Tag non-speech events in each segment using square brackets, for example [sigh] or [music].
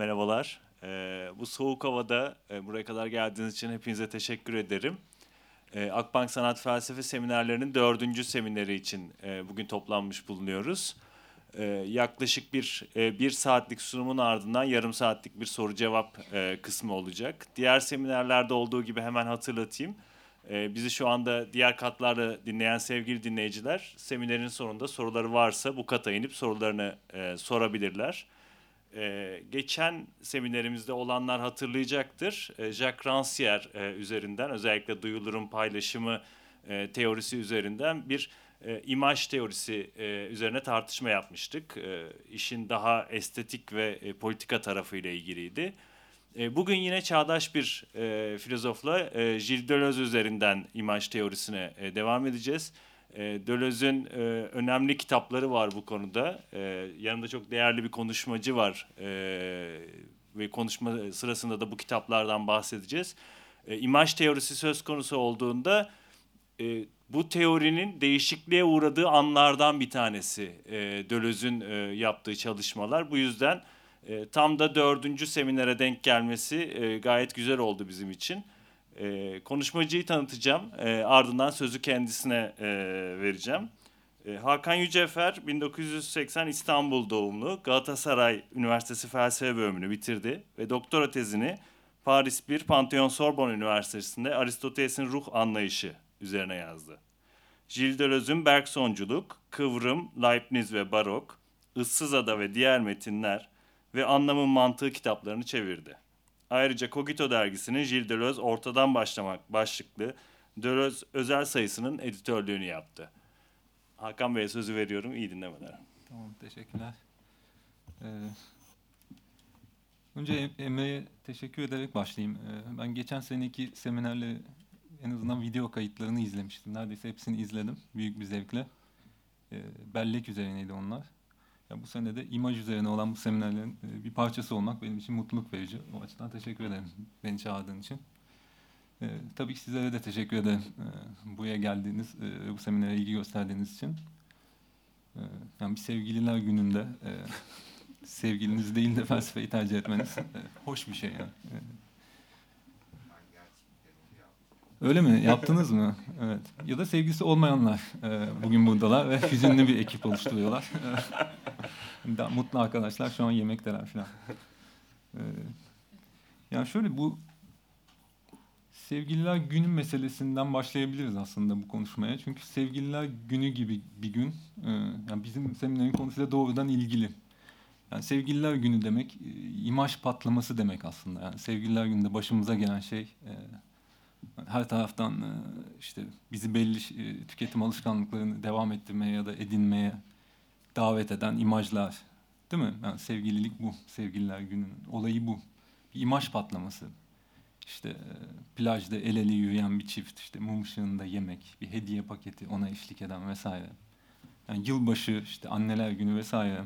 Merhabalar. Ee, bu soğuk havada e, buraya kadar geldiğiniz için hepinize teşekkür ederim. Ee, Akbank Sanat Felsefe Seminerlerinin dördüncü semineri için e, bugün toplanmış bulunuyoruz. Ee, yaklaşık bir e, bir saatlik sunumun ardından yarım saatlik bir soru cevap e, kısmı olacak. Diğer seminerlerde olduğu gibi hemen hatırlatayım. E, bizi şu anda diğer katlarda dinleyen sevgili dinleyiciler seminerin sonunda soruları varsa bu kata inip sorularını e, sorabilirler. Ee, geçen seminerimizde olanlar hatırlayacaktır. Ee, Jacques Rancière e, üzerinden özellikle duyulurum paylaşımı e, teorisi üzerinden bir e, imaj teorisi e, üzerine tartışma yapmıştık. E, işin daha estetik ve e, politika tarafıyla ilgiliydi. E, bugün yine çağdaş bir e, filozofla e, Gilles Deleuze üzerinden imaj teorisine e, devam edeceğiz. E, Deleuze'ün e, önemli kitapları var bu konuda. E, yanında çok değerli bir konuşmacı var e, ve konuşma sırasında da bu kitaplardan bahsedeceğiz. E, imaj teorisi söz konusu olduğunda e, bu teorinin değişikliğe uğradığı anlardan bir tanesi e, e, yaptığı çalışmalar. Bu yüzden e, tam da dördüncü seminere denk gelmesi gayet güzel oldu bizim için. E, konuşmacıyı tanıtacağım. E, ardından sözü kendisine e, vereceğim. E, Hakan Yücefer 1980 İstanbul doğumlu. Galatasaray Üniversitesi Felsefe bölümünü bitirdi ve doktora tezini Paris 1 Pantheon Sorbonne Üniversitesi'nde Aristoteles'in ruh anlayışı üzerine yazdı. Gilles Deleuze'ün Bergsonculuk, Kıvrım, Leibniz ve Barok, Issız Ada ve diğer metinler ve Anlamın Mantığı kitaplarını çevirdi. Ayrıca Cogito dergisinin Gilles Deleuze Ortadan Başlamak başlıklı Deleuze özel sayısının editörlüğünü yaptı. Hakan Bey'e sözü veriyorum. İyi dinlemeler. Tamam, teşekkürler. Ee, önce Emre'ye teşekkür ederek başlayayım. Ee, ben geçen seneki seminerle en azından video kayıtlarını izlemiştim. Neredeyse hepsini izledim. Büyük bir zevkle. Ee, bellek üzerineydi onlar. Ya bu sene de imaj üzerine olan bu seminerlerin e, bir parçası olmak benim için mutluluk verici. O açıdan teşekkür ederim beni çağırdığın için. Ee, tabii ki sizlere de teşekkür ederim e, buraya geldiğiniz, e, bu seminere ilgi gösterdiğiniz için. E, yani bir sevgililer gününde e, [laughs] sevgiliniz değil de felsefeyi tercih etmeniz e, hoş bir şey yani. E, Öyle mi? Yaptınız mı? [laughs] Evet. Ya da sevgisi olmayanlar e, bugün buradalar ve hüzünlü bir ekip oluşturuyorlar. da, mutlu arkadaşlar şu an yemekteler falan. E, yani şöyle bu Sevgililer Günü meselesinden başlayabiliriz aslında bu konuşmaya. Çünkü Sevgililer Günü gibi bir gün e, yani bizim seminerin konusuyla doğrudan ilgili. Yani Sevgililer Günü demek e, imaj patlaması demek aslında. Yani Sevgililer Günü'nde başımıza gelen şey e, her taraftan e, işte bizi belli e, tüketim alışkanlıklarını devam ettirmeye ya da edinmeye davet eden imajlar. Değil mi? Yani sevgililik bu. Sevgililer Günü'nün olayı bu. Bir imaj patlaması. İşte e, plajda el ele yürüyen bir çift, işte mum ışığında yemek, bir hediye paketi ona eşlik eden vesaire. Yani yılbaşı, işte anneler günü vesaire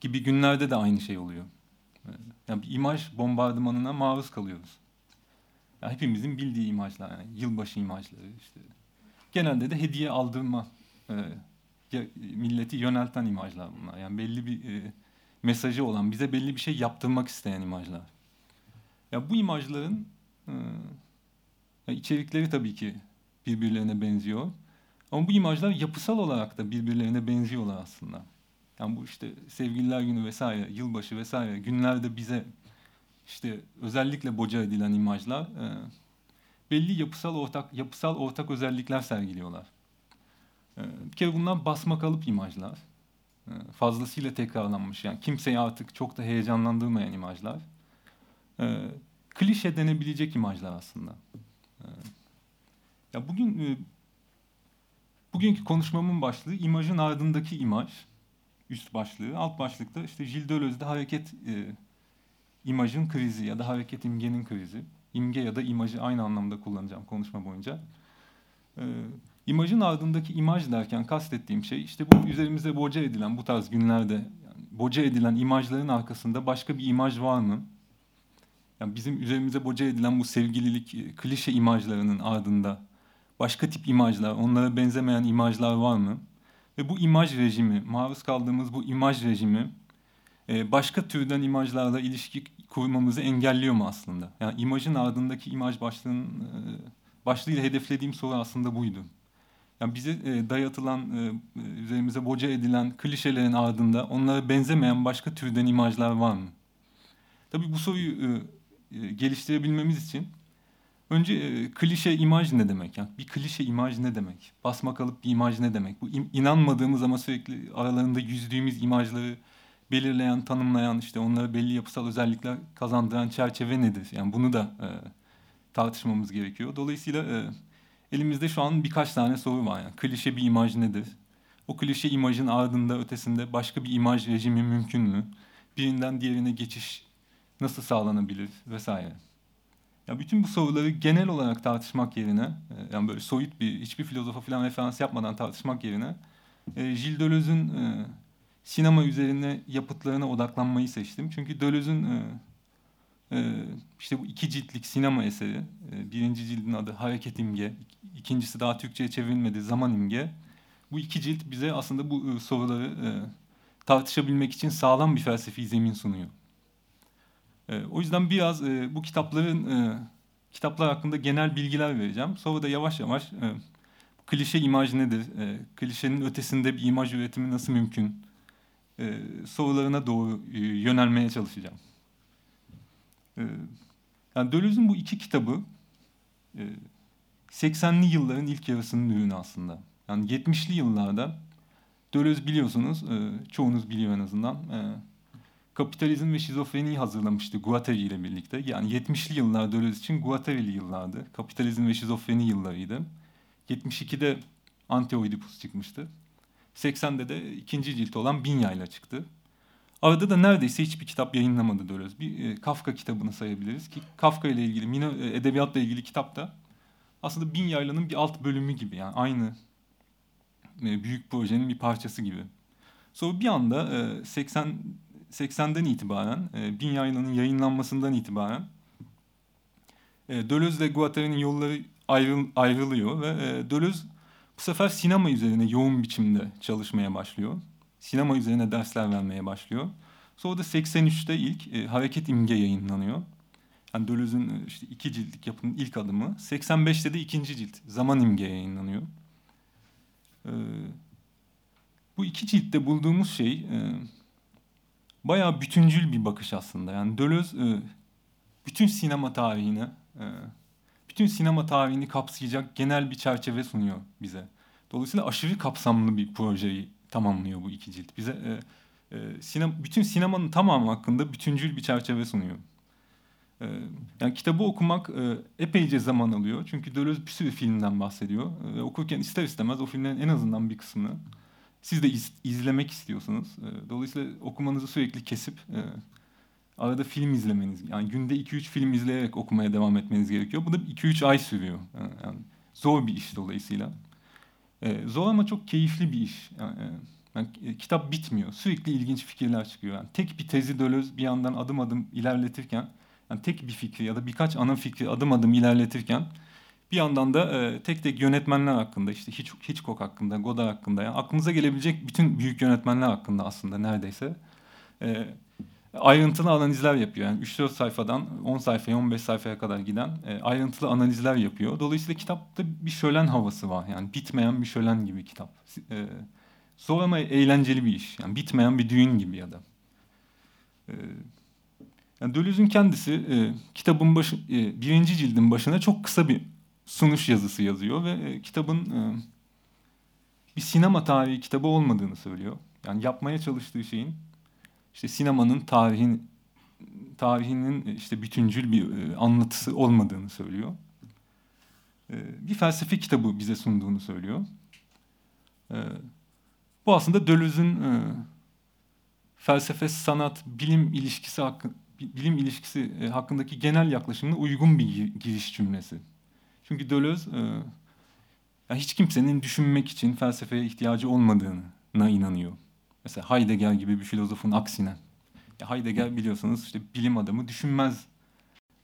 gibi günlerde de aynı şey oluyor. Yani bir imaj bombardımanına maruz kalıyoruz. Yani hepimizin bildiği imajlar, yani yılbaşı imajları işte. Genelde de hediye aldırma, e, milleti yönelten imajlar bunlar. Yani belli bir e, mesajı olan, bize belli bir şey yaptırmak isteyen imajlar. Ya bu imajların e, içerikleri tabii ki birbirlerine benziyor. Ama bu imajlar yapısal olarak da birbirlerine benziyorlar aslında. Yani bu işte sevgililer günü vesaire, yılbaşı vesaire günlerde bize işte özellikle boca edilen imajlar e, belli yapısal ortak yapısal ortak özellikler sergiliyorlar. E, bir kere bunlar basma kalıp imajlar. E, fazlasıyla tekrarlanmış yani kimseyi artık çok da heyecanlandırmayan imajlar e, klişe denebilecek imajlar aslında. E, ya bugün e, bugünkü konuşmamın başlığı imajın ardındaki imaj, üst başlığı, alt başlıkta işte Gilles Deleuze'de hareket e, imajın krizi ya da hareket imgenin krizi. İmge ya da imajı aynı anlamda kullanacağım konuşma boyunca. E, imajın ardındaki imaj derken kastettiğim şey işte bu üzerimize boca edilen bu tarz günlerde yani boca edilen imajların arkasında başka bir imaj var mı? Yani bizim üzerimize boca edilen bu sevgililik e, klişe imajlarının ardında başka tip imajlar, onlara benzemeyen imajlar var mı? Ve bu imaj rejimi, maruz kaldığımız bu imaj rejimi başka türden imajlarla ilişki kurmamızı engelliyor mu aslında? Yani imajın ardındaki imaj başlığının e, başlığıyla hedeflediğim soru aslında buydu. Yani bize e, dayatılan, e, üzerimize boca edilen klişelerin ardında onlara benzemeyen başka türden imajlar var mı? Tabii bu soruyu geliştirebilmemiz için önce klişe imaj ne demek? Yani bir klişe imaj ne demek? Basma kalıp bir imaj ne demek? Bu in, inanmadığımız ama sürekli aralarında yüzdüğümüz imajları belirleyen, tanımlayan, işte onlara belli yapısal özellikler kazandıran çerçeve nedir? Yani bunu da e, tartışmamız gerekiyor. Dolayısıyla e, elimizde şu an birkaç tane soru var. Yani klişe bir imaj nedir? O klişe imajın ardında, ötesinde başka bir imaj rejimi mümkün mü? Birinden diğerine geçiş nasıl sağlanabilir vesaire. Ya bütün bu soruları genel olarak tartışmak yerine, e, yani böyle soyut bir hiçbir filozofa falan referans yapmadan tartışmak yerine, e, Gilles Deleuze'ün e, sinema üzerine yapıtlarına odaklanmayı seçtim. Çünkü Deleuze'ün e, e, işte bu iki ciltlik sinema eseri, e, birinci cildin adı Hareket İmge, ikincisi daha Türkçe'ye çevrilmedi Zaman İmge. Bu iki cilt bize aslında bu e, soruları e, tartışabilmek için sağlam bir felsefi zemin sunuyor. E, o yüzden biraz e, bu kitapların e, kitaplar hakkında genel bilgiler vereceğim. Sonra da yavaş yavaş e, klişe imaj nedir? E, klişenin ötesinde bir imaj üretimi nasıl mümkün? E, sorularına doğru e, yönelmeye çalışacağım. E, yani Deleuze'ün bu iki kitabı e, 80'li yılların ilk yarısının ürünü aslında. Yani 70'li yıllarda Deleuze biliyorsunuz, e, çoğunuz biliyor en azından. E, kapitalizm ve şizofreniyi hazırlamıştı Guattari ile birlikte. Yani 70'li yıllar Deleuze için Guattari'li yıllardı. Kapitalizm ve şizofreni yıllarıydı. 72'de Anti-Oedipus çıkmıştı. 80'de de ikinci cilt olan Binya ile çıktı. Arada da neredeyse hiçbir kitap yayınlamadı Deleuze. Bir e, Kafka kitabını sayabiliriz ki Kafka ile ilgili, Mino, e, edebiyatla ilgili kitap da aslında Bin Yayla'nın bir alt bölümü gibi yani aynı e, büyük projenin bir parçası gibi. Sonra bir anda e, 80 80'den itibaren, e, Bin Yayla'nın yayınlanmasından itibaren e, Deleuze ile Guattari'nin yolları ayrıl, ayrılıyor ve e, Deleuze bu sefer sinema üzerine yoğun biçimde çalışmaya başlıyor. Sinema üzerine dersler vermeye başlıyor. Sonra da 83'te ilk e, Hareket İmge yayınlanıyor. Yani Deleuze'ün e, işte iki ciltlik yapının ilk adımı. 85'te de ikinci cilt Zaman İmge yayınlanıyor. E, bu iki ciltte bulduğumuz şey e, bayağı bütüncül bir bakış aslında. Yani Deleuze e, bütün sinema tarihine, e, bütün sinema tarihini kapsayacak genel bir çerçeve sunuyor bize. Dolayısıyla aşırı kapsamlı bir projeyi tamamlıyor bu iki cilt. Bize e, e, sinem, bütün sinemanın tamamı hakkında bütüncül bir çerçeve sunuyor. E, yani kitabı okumak e, epeyce zaman alıyor. Çünkü Deleuze bir sürü filmden bahsediyor. E, okurken ister istemez o filmlerin en azından bir kısmını siz de iz, izlemek istiyorsunuz. E, dolayısıyla okumanızı sürekli kesip e, arada film izlemeniz, yani günde 2-3 film izleyerek okumaya devam etmeniz gerekiyor. Bu da 2-3 ay sürüyor. Yani zor bir iş dolayısıyla. E, zor ama çok keyifli bir iş. Yani, yani, kitap bitmiyor. Sürekli ilginç fikirler çıkıyor. Yani tek bir tezi Deleuze bir yandan adım adım ilerletirken, yani tek bir fikri ya da birkaç ana fikri adım adım ilerletirken bir yandan da e, tek tek yönetmenler hakkında işte Hitchcock hakkında, Godard hakkında yani aklınıza gelebilecek bütün büyük yönetmenler hakkında aslında neredeyse e, ayrıntılı analizler yapıyor. Yani 3-4 sayfadan 10 sayfaya 15 sayfaya kadar giden e, ayrıntılı analizler yapıyor. Dolayısıyla kitapta bir şölen havası var. Yani bitmeyen bir şölen gibi kitap. E, zor ama eğlenceli bir iş. Yani bitmeyen bir düğün gibi ya da. E, yani Deleuze'ün kendisi kitabın başı, birinci cildin başına çok kısa bir sunuş yazısı yazıyor ve kitabın bir sinema tarihi kitabı olmadığını söylüyor. Yani yapmaya çalıştığı şeyin işte sinemanın tarihin tarihinin işte bütüncül bir e, anlatısı olmadığını söylüyor. E, bir felsefe kitabı bize sunduğunu söylüyor. E, bu aslında Deleuze'ün e, felsefe, sanat, bilim ilişkisi hakkı, bilim ilişkisi hakkındaki genel yaklaşımına uygun bir giriş cümlesi. Çünkü yani hiç kimsenin düşünmek için felsefeye ihtiyacı olmadığına inanıyor. Mesela Heidegger gibi bir filozofun aksine. Ya Heidegger biliyorsunuz işte bilim adamı düşünmez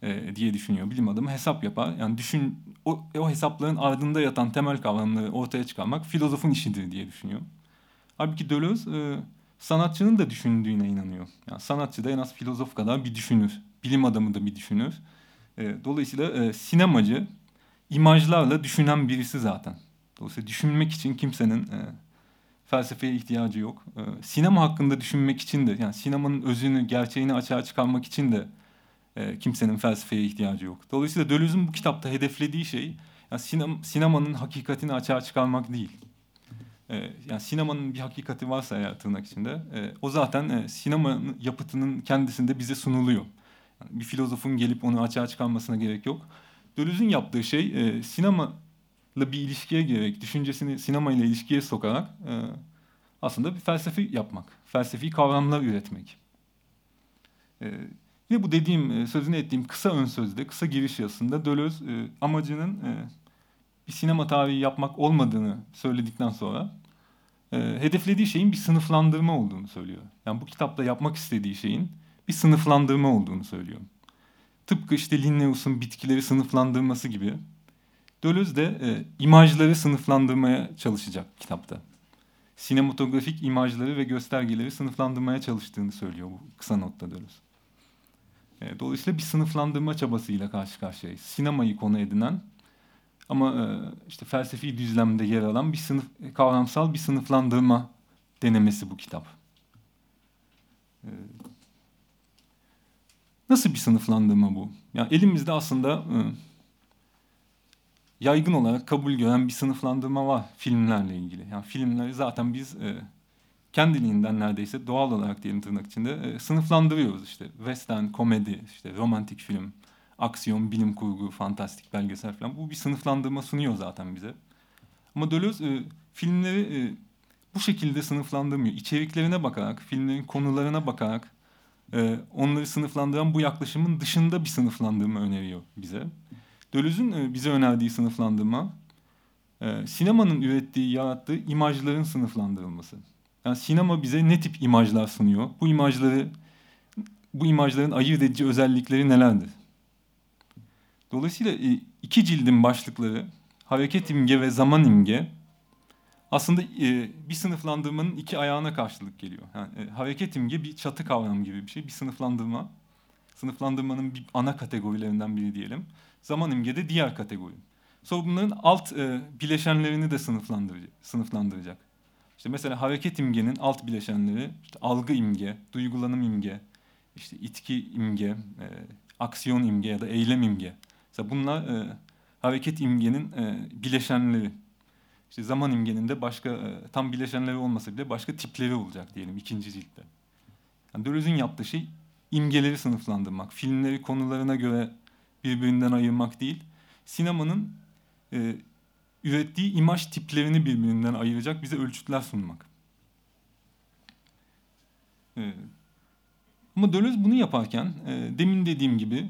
e, diye düşünüyor. Bilim adamı hesap yapar. Yani düşün o, o hesapların ardında yatan temel kavramları ortaya çıkarmak filozofun işidir diye düşünüyor. Halbuki Deleuze e, sanatçının da düşündüğüne inanıyor. Yani sanatçı da en az filozof kadar bir düşünür. Bilim adamı da bir düşünür. E, dolayısıyla e, sinemacı imajlarla düşünen birisi zaten. Dolayısıyla düşünmek için kimsenin felsefeye ihtiyacı yok. E, sinema hakkında düşünmek için de yani sinemanın özünü, gerçeğini açığa çıkarmak için de e, kimsenin felsefeye ihtiyacı yok. Dolayısıyla Deleuze'ün bu kitapta hedeflediği şey yani sinem, sinemanın hakikatini açığa çıkarmak değil. E, yani sinemanın bir hakikati varsa eğer tırnak içinde e, o zaten e, sinemanın yapıtının kendisinde bize sunuluyor. Yani bir filozofun gelip onu açığa çıkarmasına gerek yok. Deleuze'ün yaptığı şey e, sinema bir ilişkiye girerek, düşüncesini sinema ile ilişkiye sokarak e, aslında bir felsefi yapmak, felsefi kavramlar üretmek. E, ve bu dediğim, e, sözünü ettiğim kısa ön sözde, kısa giriş yazısında Deleuze e, amacının e, bir sinema tarihi yapmak olmadığını söyledikten sonra e, hedeflediği şeyin bir sınıflandırma olduğunu söylüyor. Yani bu kitapta yapmak istediği şeyin bir sınıflandırma olduğunu söylüyor. Tıpkı işte Linnaeus'un bitkileri sınıflandırması gibi Deleuze de e, imajları sınıflandırmaya çalışacak kitapta. Sinematografik imajları ve göstergeleri sınıflandırmaya çalıştığını söylüyor bu kısa notta Deleuze. E, dolayısıyla bir sınıflandırma çabasıyla karşı karşıyayız. Sinemayı konu edinen ama e, işte felsefi düzlemde yer alan bir sınıf kavramsal bir sınıflandırma denemesi bu kitap. E, nasıl bir sınıflandırma bu? Yani elimizde aslında e, yaygın olarak kabul gören bir sınıflandırma var filmlerle ilgili. Yani filmleri zaten biz e, kendiliğinden neredeyse doğal olarak diyelim tırnak içinde e, sınıflandırıyoruz işte. Western, komedi, işte romantik film, aksiyon, bilim kurgu, fantastik belgesel falan. Bu bir sınıflandırma sunuyor zaten bize. Ama Deleuze e, filmleri e, bu şekilde sınıflandırmıyor. İçeriklerine bakarak, filmlerin konularına bakarak e, onları sınıflandıran bu yaklaşımın dışında bir sınıflandırma öneriyor bize. Deleuze'ün e, bize önerdiği sınıflandırma e, sinemanın ürettiği, yarattığı imajların sınıflandırılması. Yani sinema bize ne tip imajlar sunuyor? Bu imajları bu imajların ayırt edici özellikleri nelerdir? Dolayısıyla e, iki cildin başlıkları hareket imge ve zaman imge aslında bir sınıflandırmanın iki ayağına karşılık geliyor. Yani hareket imge bir çatı kavramı gibi bir şey, bir sınıflandırma. Sınıflandırmanın bir ana kategorilerinden biri diyelim. Zaman imge de diğer kategori. Sonra bunların alt e, bileşenlerini de sınıflandıracak. sınıflandıracak. İşte mesela hareket imgenin alt bileşenleri işte algı imge, duygulanım imge, işte itki imge, e, aksiyon imge ya da eylem imge. Mesela bunlar e, hareket imgenin e, bileşenleri. İşte zaman imgenin de başka e, tam bileşenleri olmasa bile başka tipleri olacak diyelim ikinci ciltte. Yani Deleuze'ün yaptığı şey imgeleri sınıflandırmak, filmleri konularına göre birbirinden ayırmak değil, sinemanın e, ürettiği imaj tiplerini birbirinden ayıracak bize ölçütler sunmak. E, ama Deleuze bunu yaparken e, demin dediğim gibi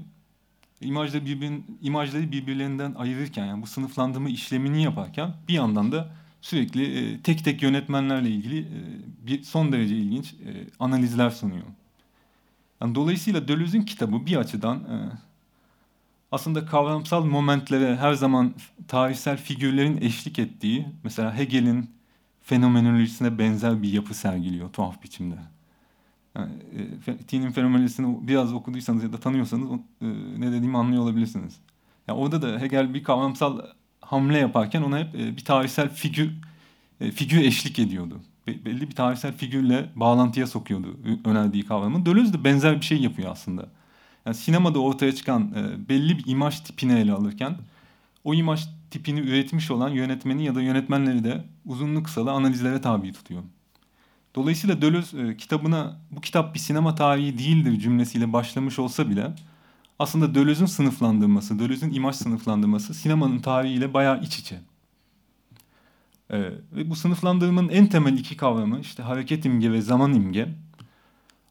imajları, birbirin, imajları birbirlerinden ayırırken yani bu sınıflandırma işlemini yaparken bir yandan da sürekli e, tek tek yönetmenlerle ilgili e, bir son derece ilginç e, analizler sunuyor. Yani dolayısıyla Deleuze'ün kitabı bir açıdan e, aslında kavramsal momentlere her zaman tarihsel figürlerin eşlik ettiği, mesela Hegel'in fenomenolojisine benzer bir yapı sergiliyor tuhaf biçimde. Yani, e, T'nin fenomenolojisini biraz okuduysanız ya da tanıyorsanız e, ne dediğimi anlıyor olabilirsiniz. Yani orada da Hegel bir kavramsal hamle yaparken ona hep e, bir tarihsel figür e, figür eşlik ediyordu. Be, belli bir tarihsel figürle bağlantıya sokuyordu önerdiği kavramı. Deleuze de benzer bir şey yapıyor aslında yani sinemada ortaya çıkan e, belli bir imaj tipini ele alırken o imaj tipini üretmiş olan yönetmeni ya da yönetmenleri de uzunlu kısalı analizlere tabi tutuyor. Dolayısıyla Deleuze e, kitabına bu kitap bir sinema tarihi değildir cümlesiyle başlamış olsa bile aslında Deleuze'ün sınıflandırması, Deleuze'ün imaj sınıflandırması sinemanın tarihiyle bayağı iç içe. Ee, ve bu sınıflandırmanın en temel iki kavramı işte hareket imge ve zaman imge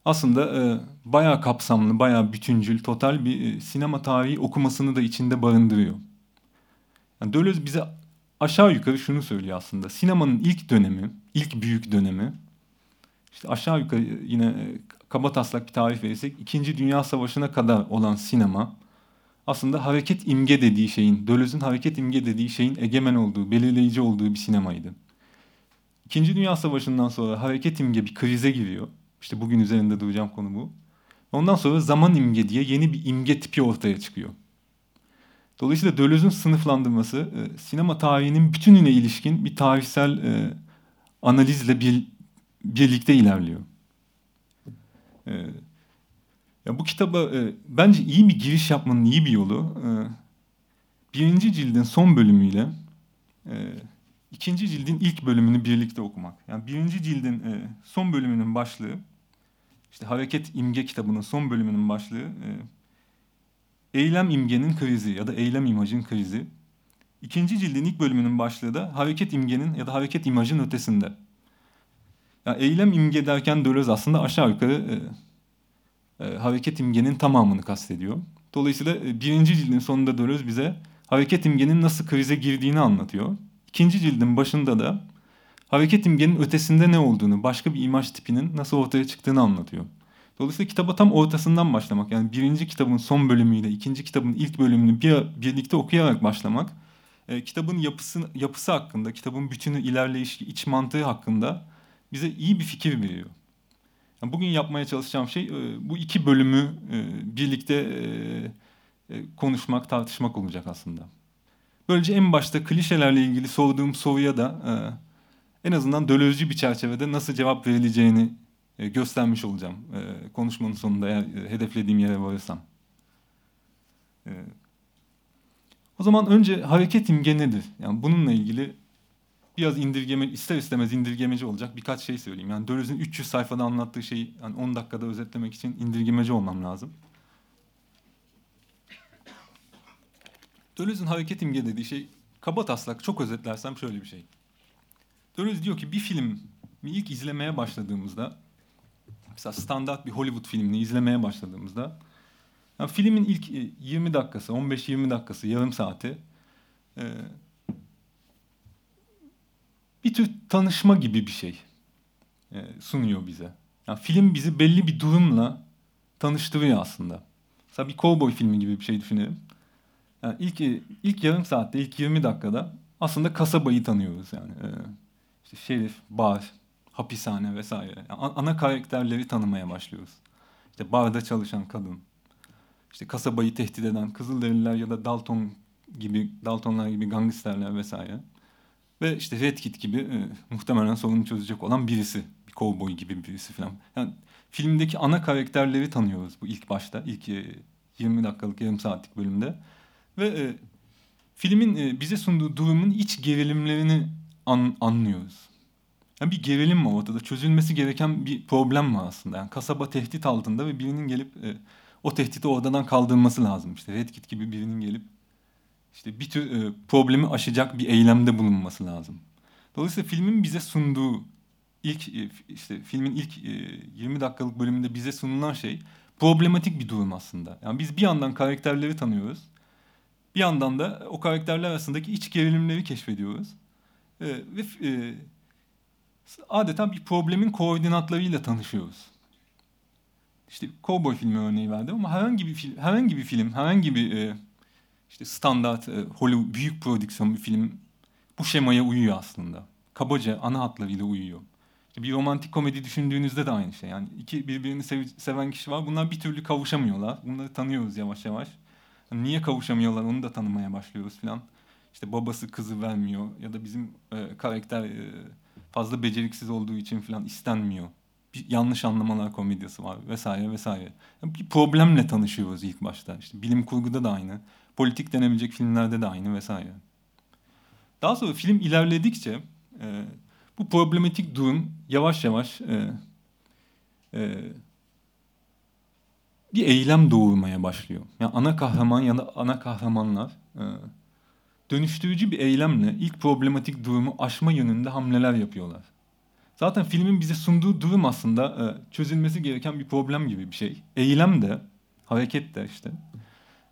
aslında e, bayağı kapsamlı, bayağı bütüncül, total bir e, sinema tarihi okumasını da içinde barındırıyor. Yani Deleuze bize aşağı yukarı şunu söylüyor aslında. Sinemanın ilk dönemi, ilk büyük dönemi, işte aşağı yukarı yine e, kaba taslak bir tarih verirsek, İkinci Dünya Savaşı'na kadar olan sinema, aslında hareket imge dediği şeyin, Deleuze'ün hareket imge dediği şeyin egemen olduğu, belirleyici olduğu bir sinemaydı. İkinci Dünya Savaşı'ndan sonra hareket imge bir krize giriyor. İşte bugün üzerinde duracağım konu bu. Ondan sonra zaman imge diye yeni bir imge tipi ortaya çıkıyor. Dolayısıyla Deleuze'ün sınıflandırması e, sinema tarihinin bütününe ilişkin bir tarihsel e, analizle bir, birlikte ilerliyor. E, ya bu kitaba e, bence iyi bir giriş yapmanın iyi bir yolu. E, birinci cildin son bölümüyle e, ikinci cildin ilk bölümünü birlikte okumak. Yani birinci cildin e, son bölümünün başlığı, işte Hareket İmge kitabının son bölümünün başlığı, e, Eylem imgenin krizi ya da eylem imajın krizi. İkinci cildin ilk bölümünün başlığı da hareket imgenin ya da hareket imajın ötesinde. Yani eylem imge derken Deleuze aslında aşağı yukarı e, e, hareket imgenin tamamını kastediyor. Dolayısıyla e, birinci cildin sonunda Deleuze bize hareket imgenin nasıl krize girdiğini anlatıyor. İkinci cildin başında da hareket imgenin ötesinde ne olduğunu, başka bir imaj tipinin nasıl ortaya çıktığını anlatıyor. Dolayısıyla kitaba tam ortasından başlamak. Yani birinci kitabın son bölümüyle ikinci kitabın ilk bölümünü bir, birlikte okuyarak başlamak. E, kitabın yapısı, yapısı hakkında, kitabın bütünü, ilerleyiş, iç mantığı hakkında bize iyi bir fikir veriyor. Yani bugün yapmaya çalışacağım şey e, bu iki bölümü e, birlikte e, e, konuşmak, tartışmak olacak aslında. Böylece en başta klişelerle ilgili sorduğum soruya da e, en azından dölözcü bir çerçevede nasıl cevap verileceğini e, göstermiş olacağım e, konuşmanın sonunda eğer e, hedeflediğim yere varırsam. O zaman önce hareket imge nedir? Yani bununla ilgili biraz indirgeme, ister istemez indirgemeci olacak birkaç şey söyleyeyim. Yani Döloz'un 300 sayfada anlattığı şeyi yani 10 dakikada özetlemek için indirgemeci olmam lazım. Döloz'un hareket imge dediği şey kaba taslak çok özetlersem şöyle bir şey. Dölöz diyor ki bir film ilk izlemeye başladığımızda mesela standart bir Hollywood filmini izlemeye başladığımızda yani filmin ilk 20 e, dakikası, 15-20 dakikası, yarım saati e, bir tür tanışma gibi bir şey e, sunuyor bize. Yani film bizi belli bir durumla tanıştırıyor aslında. Mesela bir cowboy filmi gibi bir şey düşünelim. Yani ilk ilk yarım saatte, ilk 20 dakikada aslında kasabayı tanıyoruz yani. Ee, işte şerif, bar, hapishane vesaire. Yani ana karakterleri tanımaya başlıyoruz. İşte barda çalışan kadın, işte kasabayı tehdit eden Kızılderililer ya da Dalton gibi Daltonlar gibi gangsterler vesaire. Ve işte Red Kit gibi e, muhtemelen sorunu çözecek olan birisi. Bir kovboy gibi birisi falan. Yani filmdeki ana karakterleri tanıyoruz bu ilk başta. ilk e, 20 dakikalık yarım saatlik bölümde. Ve e, filmin e, bize sunduğu durumun iç gerilimlerini an, anlıyoruz. Yani bir gerilim var ortada. Çözülmesi gereken bir problem var aslında. Yani kasaba tehdit altında ve birinin gelip e, o tehdidi oradan kaldırması lazım. İşte Red Kit gibi birinin gelip işte bir tür e, problemi aşacak bir eylemde bulunması lazım. Dolayısıyla filmin bize sunduğu ilk e, işte filmin ilk e, 20 dakikalık bölümünde bize sunulan şey problematik bir durum aslında. Yani biz bir yandan karakterleri tanıyoruz. Bir yandan da o karakterler arasındaki iç gerilimleri keşfediyoruz. E, ve e, adeta bir problemin koordinatlarıyla tanışıyoruz. İşte Cowboy filmi örneği verdim ama herhangi bir film, herhangi bir film, herhangi bir e, işte standart e, Hollywood büyük prodüksiyon bir film bu şemaya uyuyor aslında. Kabaca ana hatlarıyla uyuyor. Bir romantik komedi düşündüğünüzde de aynı şey. Yani iki birbirini sev, seven kişi var. Bunlar bir türlü kavuşamıyorlar. Bunları tanıyoruz yavaş yavaş. Niye kavuşamıyorlar onu da tanımaya başlıyoruz falan. İşte babası kızı vermiyor ya da bizim e, karakter e, fazla beceriksiz olduğu için falan istenmiyor. Bir yanlış anlamalar komedyası var vesaire vesaire. Bir problemle tanışıyoruz ilk başta. İşte bilim kurguda da aynı. Politik denebilecek filmlerde de aynı vesaire. Daha sonra film ilerledikçe e, bu problematik durum yavaş yavaş e, e, bir eylem doğurmaya başlıyor. Yani ana kahraman ya da ana kahramanlar e, dönüştürücü bir eylemle ilk problematik durumu aşma yönünde hamleler yapıyorlar. Zaten filmin bize sunduğu durum aslında e, çözülmesi gereken bir problem gibi bir şey. Eylem de, hareket de işte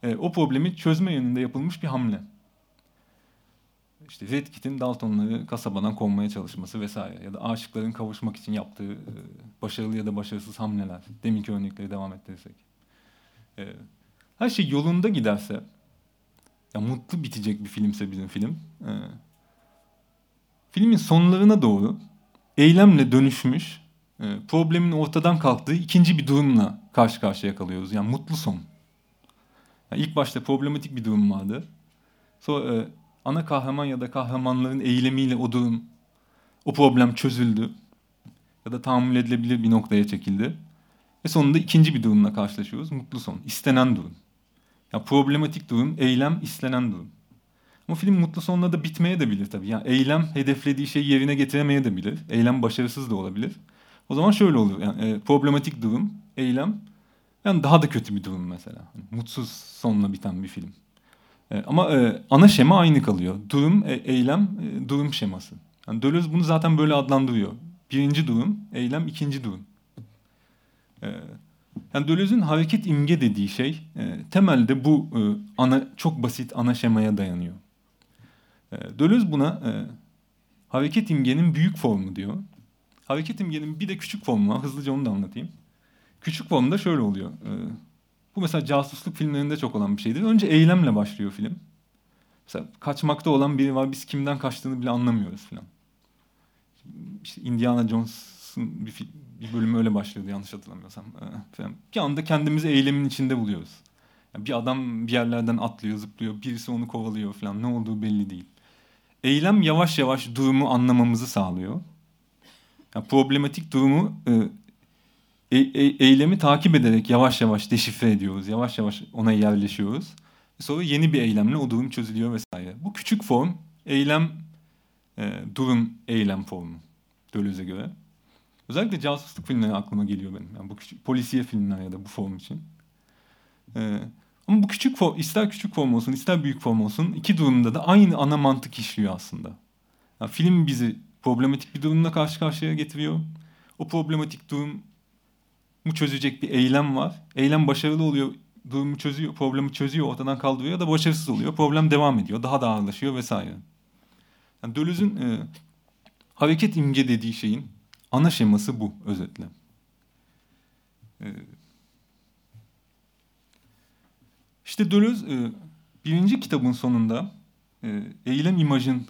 e, o problemi çözme yönünde yapılmış bir hamle. İşte Red Kit'in Daltonları kasabadan kovmaya çalışması vesaire ya da aşıkların kavuşmak için yaptığı e, başarılı ya da başarısız hamleler. Deminki örnekleri devam ettirirsek. E, her şey yolunda giderse ya mutlu bitecek bir filmse bizim film. E, filmin sonlarına doğru eylemle dönüşmüş, e, problemin ortadan kalktığı ikinci bir durumla karşı karşıya kalıyoruz. Yani mutlu son. Yani ilk başta problematik bir durum vardı. Sonra e, ana kahraman ya da kahramanların eylemiyle o durum, o problem çözüldü. Ya da tahammül edilebilir bir noktaya çekildi. Ve sonunda ikinci bir durumla karşılaşıyoruz. Mutlu son. istenen durum. Yani problematik durum, eylem, istenen durum. Ama film mutlu sonla da bitmeye de bilir tabii. Yani eylem hedeflediği şeyi yerine getiremeye de bilir. Eylem başarısız da olabilir. O zaman şöyle olur. Yani e, problematik durum, eylem yani daha da kötü bir durum mesela. Hani mutsuz sonla biten bir film. E, ama e, ana şema aynı kalıyor. Durum, e, eylem, e, durum şeması. Yani Deleuze bunu zaten böyle adlandırıyor. Birinci durum, eylem, ikinci durum. E, yani Deleuze'ün hareket imge dediği şey e, temelde bu e, ana çok basit ana şemaya dayanıyor. E, Deleuze buna e, hareket imgenin büyük formu diyor. Hareket imgenin bir de küçük formu var. Hızlıca onu da anlatayım. Küçük formda şöyle oluyor. E, bu mesela casusluk filmlerinde çok olan bir şeydir. Önce eylemle başlıyor film. Mesela kaçmakta olan biri var. Biz kimden kaçtığını bile anlamıyoruz falan. İşte Indiana Jones'un bir, bir bölümü öyle başlıyordu yanlış hatırlamıyorsam. E, falan. Bir anda kendimizi eylemin içinde buluyoruz. Yani bir adam bir yerlerden atlıyor, zıplıyor. Birisi onu kovalıyor falan. Ne olduğu belli değil. Eylem yavaş yavaş durumu anlamamızı sağlıyor. Yani problematik durumu e, e, e, eylemi takip ederek yavaş yavaş deşifre ediyoruz. Yavaş yavaş ona yerleşiyoruz. Sonra yeni bir eylemle o durum çözülüyor vesaire. Bu küçük form eylem e, durum eylem formu Döloz'e göre. Özellikle casusluk filmleri aklıma geliyor benim. Yani bu küçük polisiye filmler ya da bu form için. E, ama bu küçük form, ister küçük form olsun ister büyük form olsun iki durumda da aynı ana mantık işliyor aslında. Yani film bizi problematik bir durumla karşı karşıya getiriyor. O problematik durum mu çözecek bir eylem var. Eylem başarılı oluyor, durumu çözüyor, problemi çözüyor, ortadan kaldırıyor ya da başarısız oluyor. Problem devam ediyor, daha da ağırlaşıyor vesaire. Yani Deleuze'ün e, hareket imge dediği şeyin ana şeması bu özetle. E, işte Deleuze e, birinci kitabın sonunda e, eylem imajın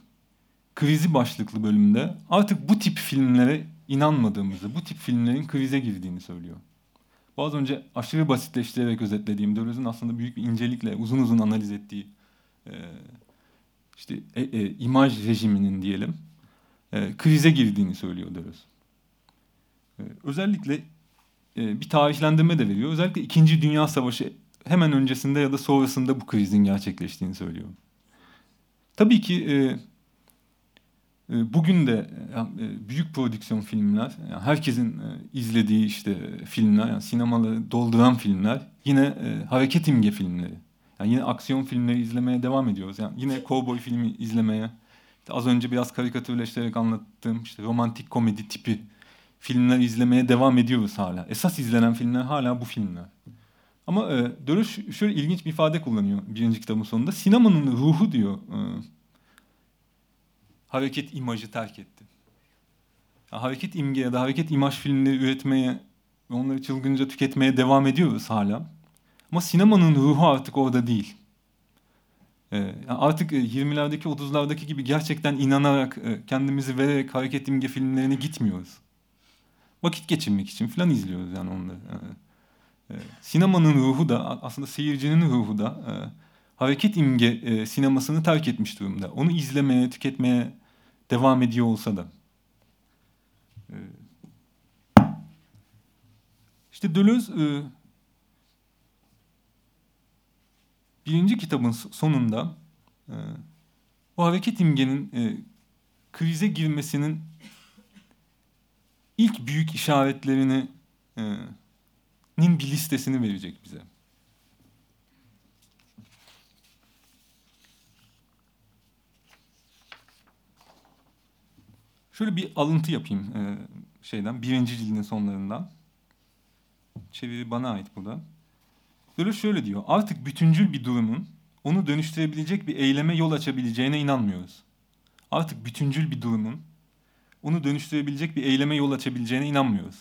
krizi başlıklı bölümünde artık bu tip filmlere inanmadığımızı, bu tip filmlerin krize girdiğini söylüyor. Bu az önce aşırı basitleştirerek özetlediğim Deleuze'ün aslında büyük bir incelikle uzun uzun analiz ettiği e, işte e, e, imaj rejiminin diyelim e, krize girdiğini söylüyor Deleuze. E, özellikle e, bir tarihlendirme de veriyor. Özellikle İkinci Dünya Savaşı hemen öncesinde ya da sonrasında bu krizin gerçekleştiğini söylüyor. Tabii ki e, ee, bugün de e, büyük prodüksiyon filmler, herkesin e, izlediği işte filmler, yani sinemaları dolduran filmler, yine e, hareket imge filmleri. Yani yine aksiyon filmleri izlemeye devam ediyoruz. Yani yine kovboy filmi izlemeye, işte az önce biraz karikatürleştirerek anlattığım işte romantik komedi tipi filmler izlemeye devam ediyoruz hala. Esas izlenen filmler hala bu filmler. Ama e, Dörüş şöyle ilginç bir ifade kullanıyor birinci kitabın sonunda. Sinemanın ruhu diyor. E, hareket imajı terk etti. Yani hareket imge ya da hareket imaj filmleri üretmeye ve onları çılgınca tüketmeye devam ediyoruz hala. Ama sinemanın ruhu artık orada değil. Ee, yani artık 20'lerdeki e, 30'lardaki gibi gerçekten inanarak e, kendimizi vererek hareket imge filmlerine gitmiyoruz. Vakit geçirmek için falan izliyoruz yani onları. Ee, e, sinemanın ruhu da aslında seyircinin ruhu da e, hareket imge e, sinemasını terk etmiş durumda. Onu izlemeye, tüketmeye devam ediyor olsa da. E, işte Deleuze e, birinci kitabın sonunda e, o hareket imgenin krize girmesinin ilk büyük işaretlerini e, nin bir listesini verecek bize. Şöyle bir alıntı yapayım e, şeyden, birinci cildin sonlarından. Çeviri bana ait burada. Böyle şöyle diyor. Artık bütüncül bir durumun onu dönüştürebilecek bir eyleme yol açabileceğine inanmıyoruz. Artık bütüncül bir durumun onu dönüştürebilecek bir eyleme yol açabileceğine inanmıyoruz.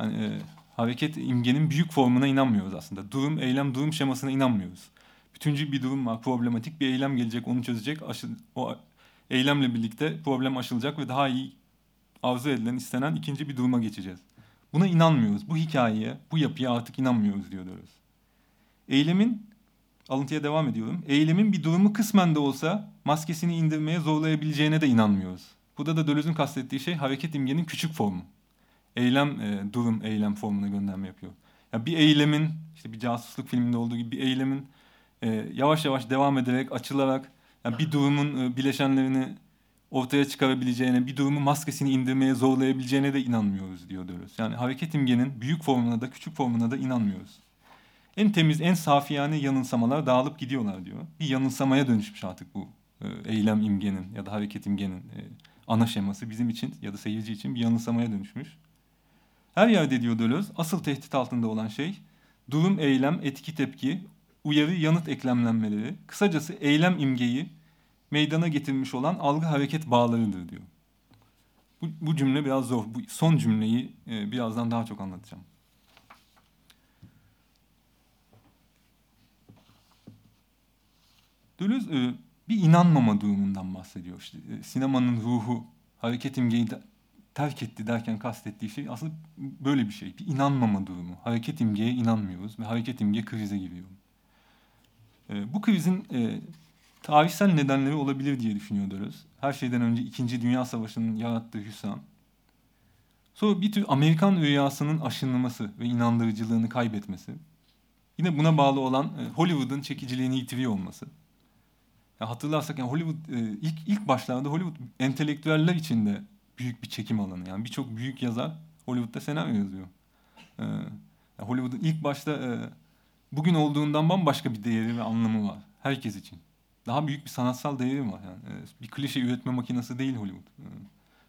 Yani e, hareket imgenin büyük formuna inanmıyoruz aslında. Durum, eylem, durum şemasına inanmıyoruz. Bütüncül bir durum var, problematik bir eylem gelecek, onu çözecek. Aşı, o eylemle birlikte problem aşılacak ve daha iyi arzu edilen, istenen ikinci bir duruma geçeceğiz. Buna inanmıyoruz. Bu hikayeye, bu yapıya artık inanmıyoruz diyoruz. Eylemin, alıntıya devam ediyorum. Eylemin bir durumu kısmen de olsa maskesini indirmeye zorlayabileceğine de inanmıyoruz. Burada da Döloz'un kastettiği şey hareket imgenin küçük formu. Eylem, e, durum, eylem formuna gönderme yapıyor. Yani bir eylemin, işte bir casusluk filminde olduğu gibi bir eylemin e, yavaş yavaş devam ederek, açılarak yani bir durumun e, bileşenlerini ortaya çıkarabileceğine, bir durumu maskesini indirmeye zorlayabileceğine de inanmıyoruz diyor Deleuze. Yani hareket imgenin büyük formuna da küçük formuna da inanmıyoruz. En temiz, en safiyane yanılsamalar dağılıp gidiyorlar diyor. Bir yanılsamaya dönüşmüş artık bu e, eylem imgenin ya da hareket imgenin e, ana şeması bizim için ya da seyirci için bir yanılsamaya dönüşmüş. Her yerde diyor Deleuze, asıl tehdit altında olan şey durum, eylem, etki, tepki, uyarı, yanıt eklemlenmeleri, kısacası eylem imgeyi meydana getirmiş olan algı hareket bağlarıdır diyor. Bu, bu cümle biraz zor. Bu son cümleyi e, birazdan daha çok anlatacağım. Deleuze e, bir inanmama durumundan bahsediyor. İşte, e, sinemanın ruhu, hareket imgeyi de, terk etti derken kastettiği şey aslında böyle bir şey. Bir inanmama durumu. Hareket imgeye inanmıyoruz ve hareket imge krize giriyor. E, bu krizin e, tarihsel nedenleri olabilir diye düşünüyor. Her şeyden önce İkinci Dünya Savaşı'nın yarattığı hüsran. Sonra bir tür Amerikan rüyasının aşınması ve inandırıcılığını kaybetmesi. Yine buna bağlı olan e, Hollywood'un çekiciliğini yitiriyor olması. Ya hatırlarsak yani Hollywood e, ilk ilk başlarda Hollywood entelektüeller için de büyük bir çekim alanı. Yani birçok büyük yazar Hollywood'da senaryo yazıyor. Ee, Hollywood'un ilk başta e, bugün olduğundan bambaşka bir değeri ve anlamı var herkes için. Daha büyük bir sanatsal değeri var yani. E, bir klişe üretme makinesi değil Hollywood. E,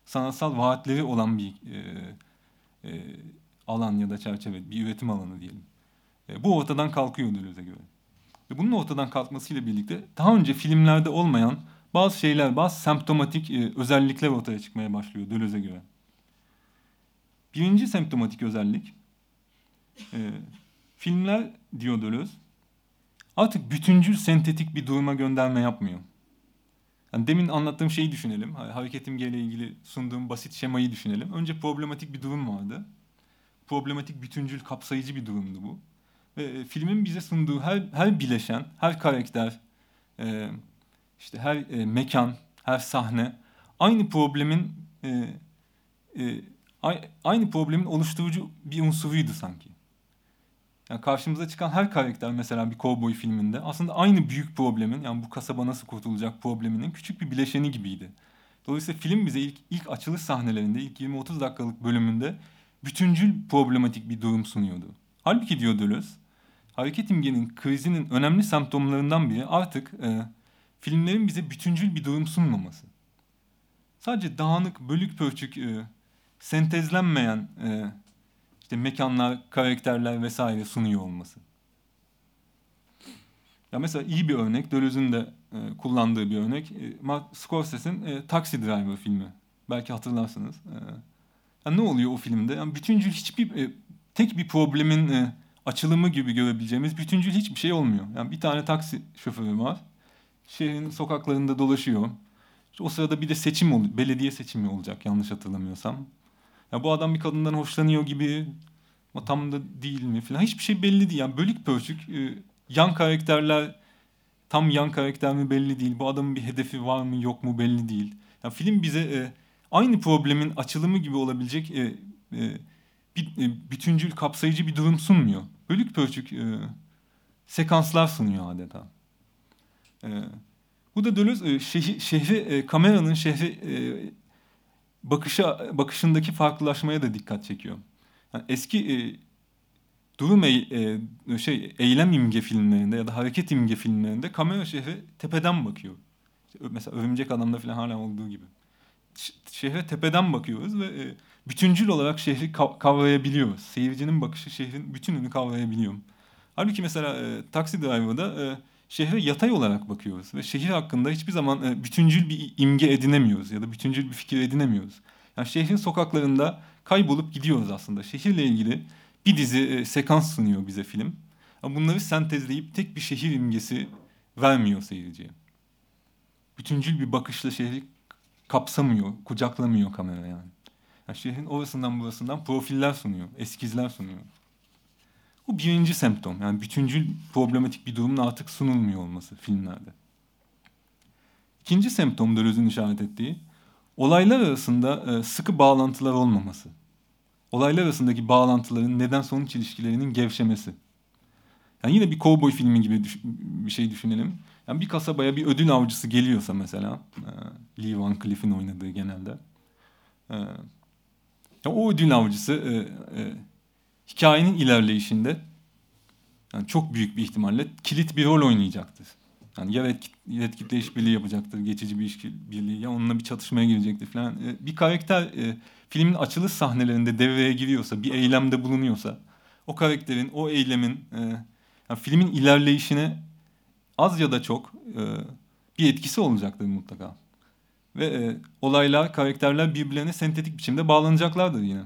sanatsal vaatleri olan bir e, e, alan ya da çerçeve, bir üretim alanı diyelim. E, bu ortadan kalkıyor Deleuze'e göre. Ve bunun ortadan kalkmasıyla birlikte daha önce filmlerde olmayan bazı şeyler, bazı semptomatik e, özellikler ortaya çıkmaya başlıyor Deleuze'e göre. Birinci semptomatik özellik, e, filmler diyor Deleuze, artık bütüncül sentetik bir duruma gönderme yapmıyor. Yani demin anlattığım şeyi düşünelim. Hareket imgeyle ilgili sunduğum basit şemayı düşünelim. Önce problematik bir durum vardı. Problematik, bütüncül, kapsayıcı bir durumdu bu. Ve filmin bize sunduğu her, her bileşen, her karakter, e, işte her e, mekan, her sahne aynı problemin e, aynı problemin oluşturucu bir unsuruydu sanki. Yani karşımıza çıkan her karakter mesela bir kovboy filminde aslında aynı büyük problemin yani bu kasaba nasıl kurtulacak probleminin küçük bir bileşeni gibiydi. Dolayısıyla film bize ilk, ilk açılış sahnelerinde ilk 20-30 dakikalık bölümünde bütüncül problematik bir durum sunuyordu. Halbuki diyor Deleuze, hareket imgenin krizinin önemli semptomlarından biri artık e, filmlerin bize bütüncül bir durum sunmaması. Sadece dağınık, bölük pörçük, e, sentezlenmeyen e, işte mekanlar, karakterler vesaire sunuyor olması. Ya mesela iyi bir örnek, Deleuze'ün de e, kullandığı bir örnek. E, Mark Scorsese'nin e, Taxi Driver filmi. Belki hatırlarsınız. E, yani ne oluyor o filmde? Yani bütüncül hiçbir, e, tek bir problemin e, açılımı gibi görebileceğimiz bütüncül hiçbir şey olmuyor. Yani bir tane taksi şoförü var. Şehrin sokaklarında dolaşıyor. İşte o sırada bir de seçim oluyor. Belediye seçimi olacak yanlış hatırlamıyorsam. Ya bu adam bir kadından hoşlanıyor gibi ama tam da değil mi falan. Hiçbir şey belli değil. Yani bölük pörçük e, yan karakterler tam yan karakter mi belli değil. Bu adamın bir hedefi var mı yok mu belli değil. Yani film bize e, aynı problemin açılımı gibi olabilecek e, e, e, bütüncül kapsayıcı bir durum sunmuyor. Bölük pörçük e, sekanslar sunuyor adeta. E, bu da Deleuze e, şehri, şehri e, kameranın şehri e, bakışa bakışındaki farklılaşmaya da dikkat çekiyor. Yani eski e, durum e, e, şey eylem imge filmlerinde ya da hareket imge filmlerinde kamera şehre tepeden bakıyor. İşte, mesela Örümcek Adam'da falan hala olduğu gibi. Şehre tepeden bakıyoruz ve e, bütüncül olarak şehri kavrayabiliyoruz. Seyircinin bakışı şehrin bütününü kavrayabiliyor. Halbuki mesela e, Taxi Driver'da e, şehre yatay olarak bakıyoruz ve şehir hakkında hiçbir zaman e, bütüncül bir imge edinemiyoruz ya da bütüncül bir fikir edinemiyoruz. Yani şehrin sokaklarında kaybolup gidiyoruz aslında. Şehirle ilgili bir dizi e, sekans sunuyor bize film. Ama bunları sentezleyip tek bir şehir imgesi vermiyor seyirciye. Bütüncül bir bakışla şehri kapsamıyor, kucaklamıyor kamera yani. Yani şehrin orasından burasından profiller sunuyor, eskizler sunuyor. Bu birinci semptom. Yani bütüncül problematik bir durumun artık sunulmuyor olması filmlerde. İkinci semptom Deleuze'ün işaret ettiği, olaylar arasında e, sıkı bağlantılar olmaması. Olaylar arasındaki bağlantıların neden sonuç ilişkilerinin gevşemesi. Yani yine bir kovboy filmi gibi bir şey düşünelim. Yani bir kasabaya bir ödül avcısı geliyorsa mesela, e, Lee Van Cleef'in oynadığı genelde. O ödül avcısı e, e, hikayenin ilerleyişinde yani çok büyük bir ihtimalle kilit bir rol oynayacaktır. Yani ya kitle işbirliği yapacaktır, geçici bir işbirliği ya onunla bir çatışmaya girecektir falan. E, bir karakter e, filmin açılış sahnelerinde devreye giriyorsa, bir eylemde bulunuyorsa o karakterin, o eylemin e, yani filmin ilerleyişine az ya da çok e, bir etkisi olacaktır mutlaka. Ve e, olaylar, karakterler birbirlerine sentetik biçimde bağlanacaklardır yine.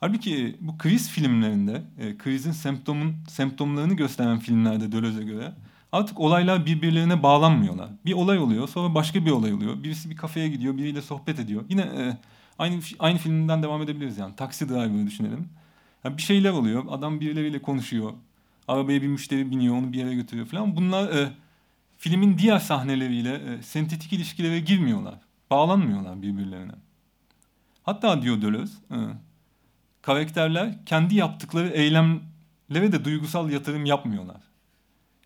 Halbuki bu kriz filmlerinde, e, krizin semptomun semptomlarını gösteren filmlerde Deleuze'e göre artık olaylar birbirlerine bağlanmıyorlar. Bir olay oluyor, sonra başka bir olay oluyor. Birisi bir kafeye gidiyor, biriyle sohbet ediyor. Yine e, aynı aynı filmden devam edebiliriz yani. Taksi Driver'ı düşünelim. Yani bir şeyler oluyor, adam birileriyle konuşuyor. Arabaya bir müşteri biniyor, onu bir yere götürüyor falan. Bunlar e, filmin diğer sahneleriyle e, sentetik ilişkilere girmiyorlar. Bağlanmıyorlar birbirlerine. Hatta diyor Deleuze, e, karakterler kendi yaptıkları eylemlere de duygusal yatırım yapmıyorlar.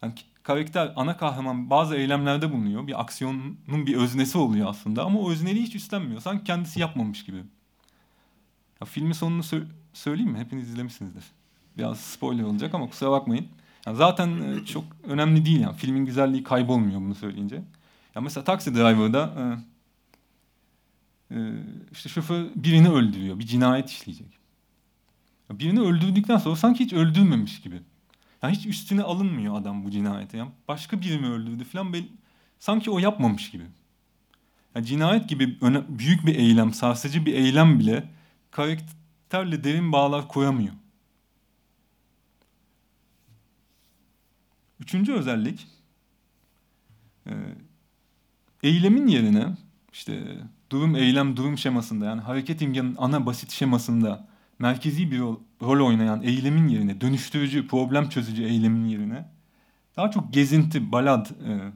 Yani karakter, ana kahraman bazı eylemlerde bulunuyor. Bir aksiyonun bir öznesi oluyor aslında ama o özneliği hiç üstlenmiyor. Sanki kendisi yapmamış gibi. Ya, filmin sonunu sö- söyleyeyim mi? Hepiniz izlemişsinizdir. Biraz spoiler olacak ama kusura bakmayın. Yani zaten e, çok önemli değil yani. Filmin güzelliği kaybolmuyor bunu söyleyince. Ya mesela Taxi Driver'da e, e, işte şoför birini öldürüyor. Bir cinayet işleyecek. Birini öldürdükten sonra sanki hiç öldürmemiş gibi. Yani hiç üstüne alınmıyor adam bu cinayete. Yani başka biri mi öldürdü falan bel- sanki o yapmamış gibi. Yani cinayet gibi büyük bir eylem, sarsıcı bir eylem bile karakterle derin bağlar koyamıyor. Üçüncü özellik e, eylemin yerine işte durum eylem durum şemasında yani hareket imgenin ana basit şemasında merkezi bir rol, oynayan eylemin yerine dönüştürücü problem çözücü eylemin yerine daha çok gezinti, balad, e,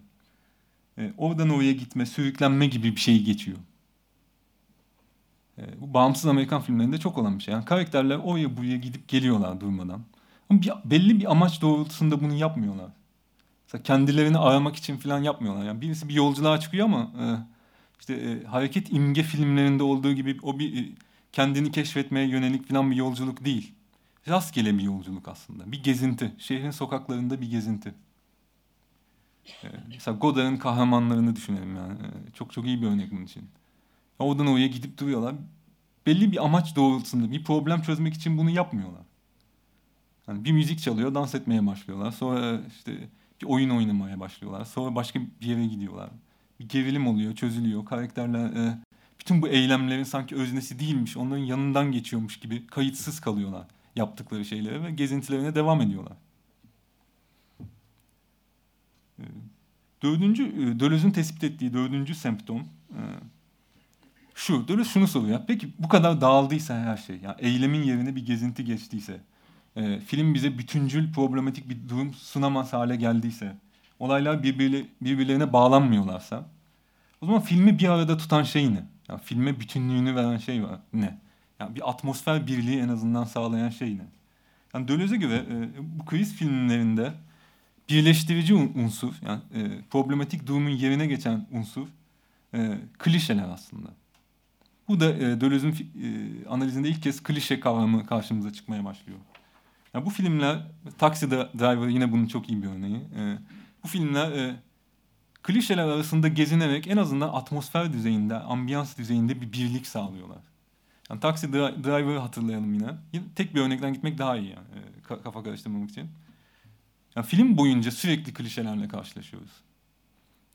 e, oradan oraya gitme, sürüklenme gibi bir şey geçiyor. E, bu bağımsız Amerikan filmlerinde çok olan bir şey. Yani karakterler oraya buraya gidip geliyorlar durmadan. Ama bir, belli bir amaç doğrultusunda bunu yapmıyorlar. Mesela kendilerini aramak için falan yapmıyorlar. Yani birisi bir yolculuğa çıkıyor ama e, işte e, hareket imge filmlerinde olduğu gibi o bir e, kendini keşfetmeye yönelik falan bir yolculuk değil. Rastgele bir yolculuk aslında. Bir gezinti. Şehrin sokaklarında bir gezinti. E, mesela Godard'ın kahramanlarını düşünelim yani. E, çok çok iyi bir örnek bunun için. Oradan oraya gidip duruyorlar. Belli bir amaç doğrultusunda bir problem çözmek için bunu yapmıyorlar. Yani bir müzik çalıyor, dans etmeye başlıyorlar. Sonra işte bir oyun oynamaya başlıyorlar. Sonra başka bir yere gidiyorlar. Bir gerilim oluyor, çözülüyor. Karakterler e, bütün bu eylemlerin sanki öznesi değilmiş, onların yanından geçiyormuş gibi kayıtsız kalıyorlar yaptıkları şeylere ve gezintilerine devam ediyorlar. E, dördüncü, e, Deleuze'ün tespit ettiği dördüncü semptom e, şu. Deleuze şunu soruyor. Peki bu kadar dağıldıysa her şey, yani eylemin yerine bir gezinti geçtiyse, e, film bize bütüncül problematik bir durum sunamaz hale geldiyse, olaylar birbirle, birbirlerine bağlanmıyorlarsa, o zaman filmi bir arada tutan şey ne? Yani filme bütünlüğünü veren şey var ne? Yani bir atmosfer birliği en azından sağlayan şey ne? Yani Deleuze'e göre e, bu kriz filmlerinde birleştirici unsur, yani e, problematik durumun yerine geçen unsur e, klişeler aslında. Bu da e, Deleuze'ün e, analizinde ilk kez klişe kavramı karşımıza çıkmaya başlıyor. Yani bu filmler, Taxi Driver yine bunun çok iyi bir örneği. E, bu filmler e, klişeler arasında gezinerek en azından atmosfer düzeyinde, ambiyans düzeyinde bir birlik sağlıyorlar. Yani Taxi Driver'ı hatırlayalım yine. Tek bir örnekten gitmek daha iyi yani, e, kafa karıştırmamak için. Yani film boyunca sürekli klişelerle karşılaşıyoruz.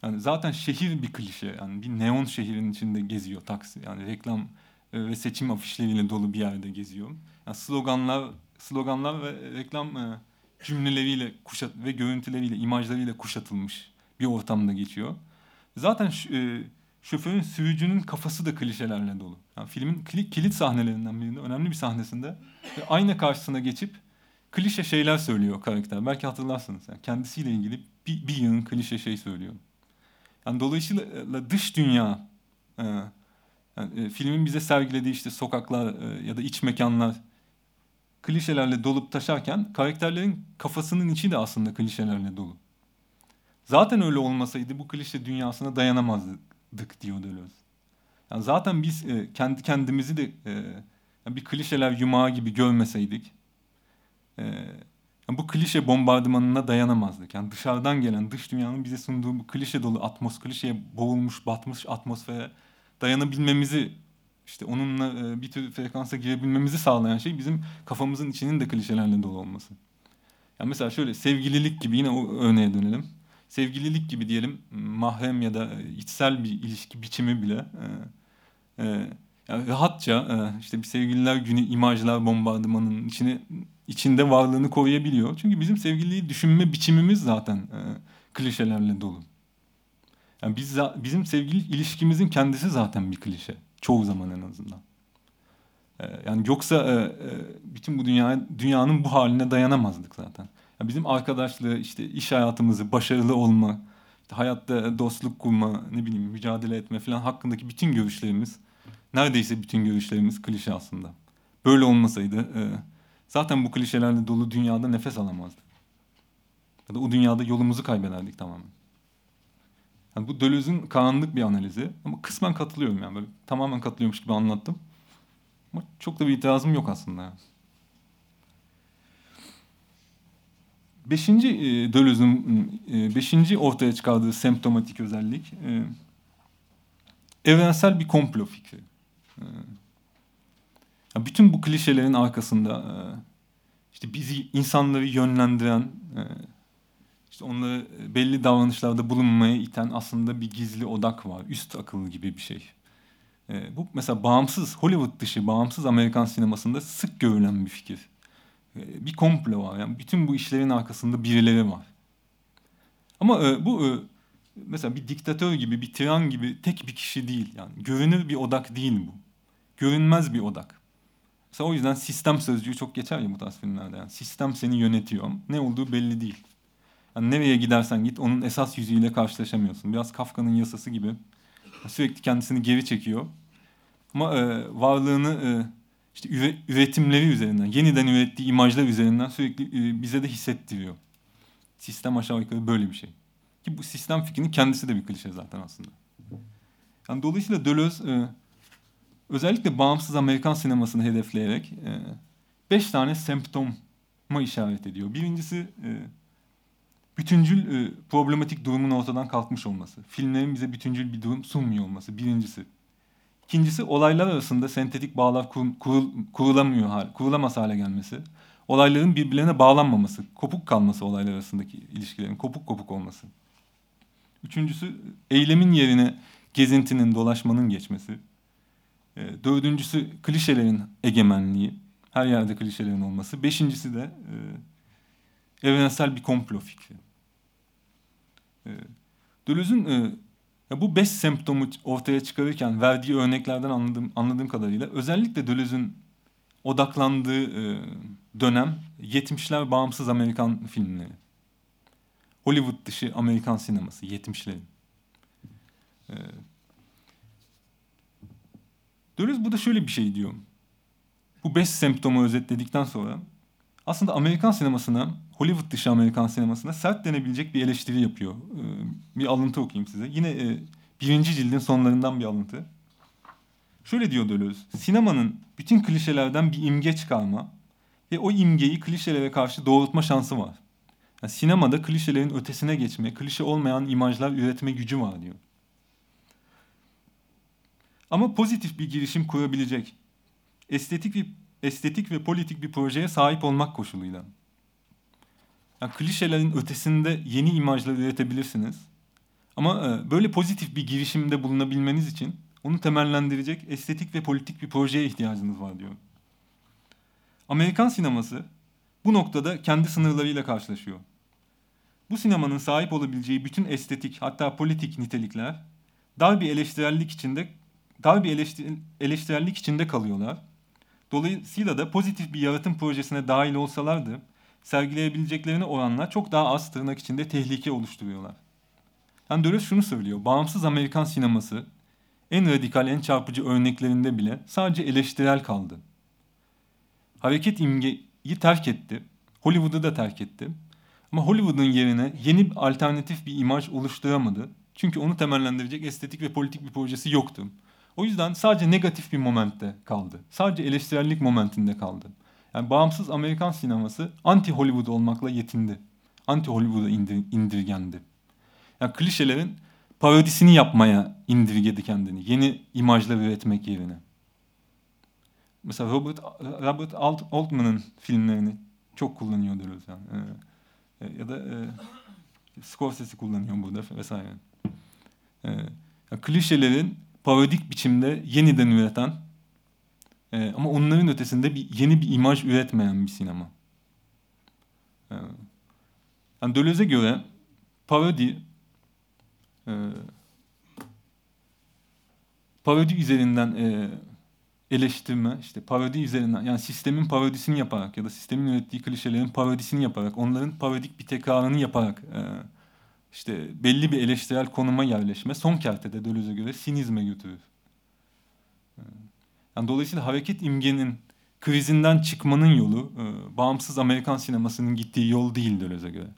Yani zaten şehir bir klişe. Yani bir neon şehrin içinde geziyor taksi. Yani reklam e, ve seçim afişleriyle dolu bir yerde geziyor. Yani sloganlar, sloganlar ve reklam e, cümleleriyle kuşat ve görüntüleriyle, imajlarıyla kuşatılmış bir ortamda geçiyor. Zaten e, şoförün sürücünün kafası da klişelerle dolu. Yani filmin kilit sahnelerinden birinde önemli bir sahnesinde ayna karşısına geçip klişe şeyler söylüyor karakter. Belki hatırlarsınız. Yani kendisiyle ilgili bir, bir yığın klişe şey söylüyor. Yani dolayısıyla dış dünya e, yani, filmin bize sergilediği işte sokaklar ya da iç mekanlar klişelerle dolup taşarken karakterlerin kafasının içi de aslında klişelerle dolu. Zaten öyle olmasaydı bu klişe dünyasına dayanamazdık diyor Deleuze. Yani zaten biz e, kendi kendimizi de e, yani bir klişeler yumağı gibi görmeseydik e, yani bu klişe bombardımanına dayanamazdık. Yani dışarıdan gelen dış dünyanın bize sunduğu bu klişe dolu atmos, klişeye boğulmuş, batmış atmosfere dayanabilmemizi işte onunla e, bir tür frekansa girebilmemizi sağlayan şey bizim kafamızın içinin de klişelerle dolu olması. Yani mesela şöyle sevgililik gibi yine o örneğe dönelim. Sevgililik gibi diyelim mahrem ya da içsel bir ilişki biçimi bile e, e, yani rahatça e, işte bir sevgililer günü imajlar bombardımanın içine içinde varlığını koruyabiliyor. Çünkü bizim sevgiliyi düşünme biçimimiz zaten e, klişelerle dolu. Yani biz bizim sevgili ilişkimizin kendisi zaten bir klişe. Çoğu zaman en azından. Ee, yani yoksa e, e, bütün bu dünya dünyanın bu haline dayanamazdık zaten. Yani bizim arkadaşlığı, işte iş hayatımızı, başarılı olma, işte hayatta dostluk kurma, ne bileyim mücadele etme falan hakkındaki bütün görüşlerimiz, neredeyse bütün görüşlerimiz klişe aslında. Böyle olmasaydı e, zaten bu klişelerle dolu dünyada nefes alamazdık. Ya da o dünyada yolumuzu kaybederdik tamamen. Yani bu Deleuze'ün karanlık bir analizi ama kısmen katılıyorum yani böyle tamamen katılıyormuş gibi anlattım. Ama çok da bir itirazım yok aslında. Beşinci e, Deleuze'ün e, beşinci ortaya çıkardığı semptomatik özellik e, evrensel bir komplo fikri. E, yani bütün bu klişelerin arkasında e, işte bizi insanları yönlendiren e, işte onları e, belli davranışlarda bulunmaya iten aslında bir gizli odak var. Üst akıl gibi bir şey. E, bu mesela bağımsız, Hollywood dışı bağımsız Amerikan sinemasında sık görülen bir fikir. E, bir komplo var. Yani bütün bu işlerin arkasında birileri var. Ama e, bu e, mesela bir diktatör gibi, bir tiran gibi tek bir kişi değil. Yani görünür bir odak değil bu. Görünmez bir odak. Mesela o yüzden sistem sözcüğü çok geçer ya bu tarz filmlerde. Yani sistem seni yönetiyor. Ne olduğu belli değil. Yani nereye gidersen git onun esas yüzüyle karşılaşamıyorsun. Biraz Kafka'nın yasası gibi. Sürekli kendisini geri çekiyor. Ama e, varlığını e, işte üre, üretimleri üzerinden, yeniden ürettiği imajlar üzerinden sürekli e, bize de hissettiriyor. Sistem aşağı yukarı böyle bir şey. Ki bu sistem fikrinin kendisi de bir klişe zaten aslında. Yani dolayısıyla Deleuze e, özellikle bağımsız Amerikan sinemasını hedefleyerek e, beş tane semptoma işaret ediyor. Birincisi e, bütüncül e, problematik durumun ortadan kalkmış olması. Filmlerin bize bütüncül bir durum sunmuyor olması birincisi. İkincisi olaylar arasında sentetik bağlar kur, kurul, kurulamıyor hal, kurulamaz hale gelmesi. Olayların birbirlerine bağlanmaması, kopuk kalması olaylar arasındaki ilişkilerin kopuk kopuk olması. Üçüncüsü eylemin yerine gezintinin, dolaşmanın geçmesi. E, dördüncüsü klişelerin egemenliği, her yerde klişelerin olması. Beşincisi de e, evrensel bir komplo fikri. E, bu beş semptomu ortaya çıkarırken verdiği örneklerden anladığım, anladığım kadarıyla özellikle Deleuze'ün odaklandığı e, dönem 70'ler bağımsız Amerikan filmleri. Hollywood dışı Amerikan sineması 70'lerin. E, Deleuze burada şöyle bir şey diyor. Bu beş semptomu özetledikten sonra aslında Amerikan sinemasına, Hollywood dışı Amerikan sinemasına sert denebilecek bir eleştiri yapıyor. Ee, bir alıntı okuyayım size. Yine e, birinci cildin sonlarından bir alıntı. Şöyle diyor Deleuze. Sinemanın bütün klişelerden bir imge çıkarma ve o imgeyi klişelere karşı doğrultma şansı var. Yani sinemada klişelerin ötesine geçme, klişe olmayan imajlar üretme gücü var diyor. Ama pozitif bir girişim kurabilecek, estetik bir estetik ve politik bir projeye sahip olmak koşuluyla. Yani klişelerin ötesinde yeni imajlar üretebilirsiniz. Ama e, böyle pozitif bir girişimde bulunabilmeniz için onu temellendirecek estetik ve politik bir projeye ihtiyacınız var diyor. Amerikan sineması bu noktada kendi sınırlarıyla karşılaşıyor. Bu sinemanın sahip olabileceği bütün estetik hatta politik nitelikler dar bir eleştirellik içinde dar bir eleştir, eleştirellik içinde kalıyorlar. Dolayısıyla da pozitif bir yaratım projesine dahil olsalardı sergileyebileceklerine oranla çok daha az tırnak içinde tehlike oluşturuyorlar. Yani Deleuze şunu söylüyor. Bağımsız Amerikan sineması en radikal, en çarpıcı örneklerinde bile sadece eleştirel kaldı. Hareket imgeyi terk etti. Hollywood'u da terk etti. Ama Hollywood'un yerine yeni alternatif bir imaj oluşturamadı. Çünkü onu temellendirecek estetik ve politik bir projesi yoktu. O yüzden sadece negatif bir momentte kaldı. Sadece eleştirellik momentinde kaldı. Yani bağımsız Amerikan sineması anti Hollywood olmakla yetindi. Anti Hollywood'a indir, indirgendi. Yani klişelerin parodisini yapmaya indirgedi kendini. Yeni imajlar üretmek yerine. Mesela Robert Robert Alt, Altman'ın filmlerini çok kullanıyor diyoruz yani. Ee, ya da e, Scorsese kullanıyor burada vesaire. Ee, yani klişelerin parodik biçimde yeniden üreten e, ama onların ötesinde bir yeni bir imaj üretmeyen bir sinema. E, yani Deleuze'e göre parodi e, parodi üzerinden e, eleştirme, işte parodi üzerinden yani sistemin parodisini yaparak ya da sistemin ürettiği klişelerin parodisini yaparak, onların parodik bir tekrarını yaparak e, işte belli bir eleştirel konuma yerleşme son kertede Deleuze'e göre sinizme götürür. E, yani dolayısıyla hareket imgenin krizinden çıkmanın yolu e, bağımsız Amerikan sinemasının gittiği yol değil Deleuze'e göre.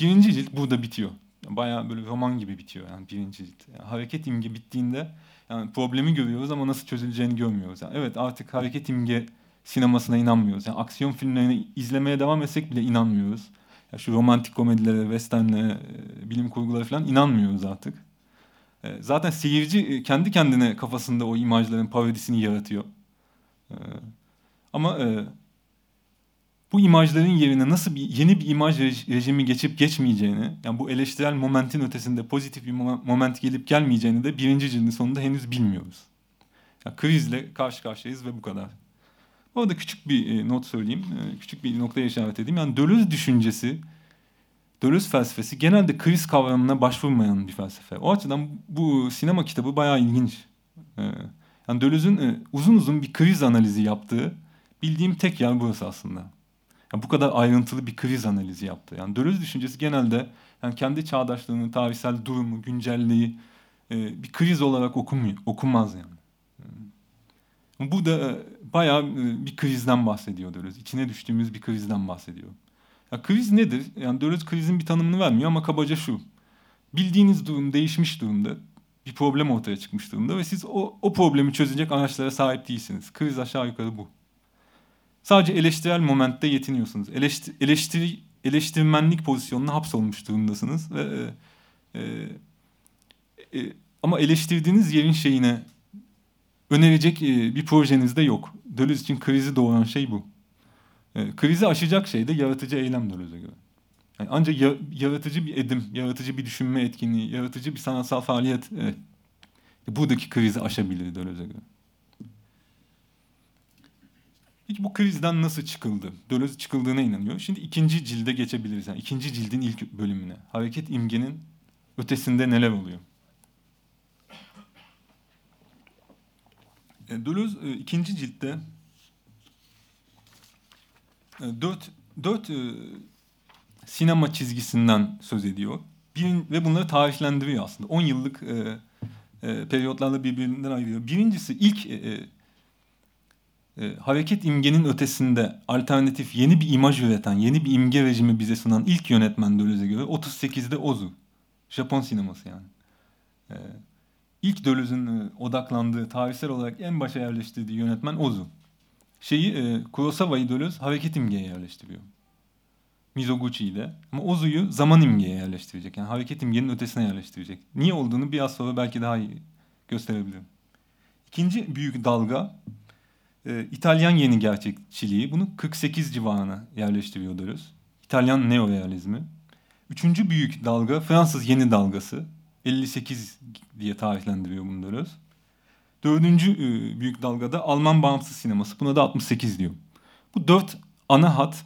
Birinci cilt burada bitiyor. Yani bayağı böyle roman gibi bitiyor yani birinci cilt. Yani hareket imge bittiğinde yani problemi görüyoruz ama nasıl çözüleceğini görmüyoruz. Yani evet artık hareket imge sinemasına inanmıyoruz. Yani aksiyon filmlerini izlemeye devam etsek bile inanmıyoruz. Yani şu romantik komedilere, westernlere, e, bilim kurgulara falan inanmıyoruz artık. E, zaten seyirci e, kendi kendine kafasında o imajların parodisini yaratıyor. Ama bu imajların yerine nasıl bir yeni bir imaj rejimi geçip geçmeyeceğini, yani bu eleştirel momentin ötesinde pozitif bir moment gelip gelmeyeceğini de birinci cildin sonunda henüz bilmiyoruz. Yani krizle karşı karşıyayız ve bu kadar. Bu küçük bir not söyleyeyim, küçük bir noktaya işaret edeyim. Yani Deleuze düşüncesi, Deleuze felsefesi genelde kriz kavramına başvurmayan bir felsefe. O açıdan bu sinema kitabı bayağı ilginç. Yani Deleuze'ün uzun uzun bir kriz analizi yaptığı bildiğim tek yer burası aslında. Yani bu kadar ayrıntılı bir kriz analizi yaptı. Yani Deleuze düşüncesi genelde yani kendi çağdaşlığını, tarihsel durumu, güncelliği e, bir kriz olarak okumuyor, okunmaz yani. Bu da e, bayağı e, bir krizden bahsediyor Deleuze. İçine düştüğümüz bir krizden bahsediyor. Ya kriz nedir? Yani Deleuze krizin bir tanımını vermiyor ama kabaca şu. Bildiğiniz durum değişmiş durumda. Bir problem ortaya çıkmış durumda ve siz o, o problemi çözecek araçlara sahip değilsiniz. Kriz aşağı yukarı bu. Sadece eleştirel momentte yetiniyorsunuz. Eleştir, eleştiri, eleştirmenlik pozisyonuna hapsolmuş durumdasınız ve e, e, e, ama eleştirdiğiniz yerin şeyine önerecek e, bir projeniz de yok. Deleuze için krizi doğuran şey bu. E, krizi aşacak şey de yaratıcı eylem Deleuze'e göre. Yani ancak ya, yaratıcı bir edim, yaratıcı bir düşünme etkinliği, yaratıcı bir sanatsal faaliyet e, buradaki krizi aşabilir Deleuze'e göre. Peki bu krizden nasıl çıkıldı? Deleuze çıkıldığına inanıyor. Şimdi ikinci cilde geçebiliriz. Yani ikinci cildin ilk bölümüne. Hareket imgenin ötesinde neler oluyor? Deleuze e, ikinci ciltte e, dört, dört sinema çizgisinden söz ediyor. Bir, ve bunları tarihlendiriyor aslında. On yıllık e, e, periyotlarla birbirinden ayırıyor. Birincisi ilk e, e, hareket imgenin ötesinde alternatif yeni bir imaj üreten, yeni bir imge rejimi bize sunan ilk yönetmen Deleuze'e göre 38'de Ozu. Japon sineması yani. E, ilk Deleuze'ün e, odaklandığı, tarihsel olarak en başa yerleştirdiği yönetmen Ozu. Şeyi, e, Kurosawa'yı Deleuze hareket imgeye yerleştiriyor. Mizoguchi ile. Ama Ozu'yu zaman imgeye yerleştirecek. Yani hareket imgenin ötesine yerleştirecek. Niye olduğunu biraz sonra belki daha iyi gösterebilirim. İkinci büyük dalga e, İtalyan yeni gerçekçiliği bunu 48 civarına yerleştiriyor diyoruz. İtalyan neorealizmi. Üçüncü büyük dalga Fransız yeni dalgası. 58 diye tarihlendiriyor diyoruz. Dördüncü e, büyük dalgada Alman bağımsız sineması. Buna da 68 diyor. Bu dört ana hat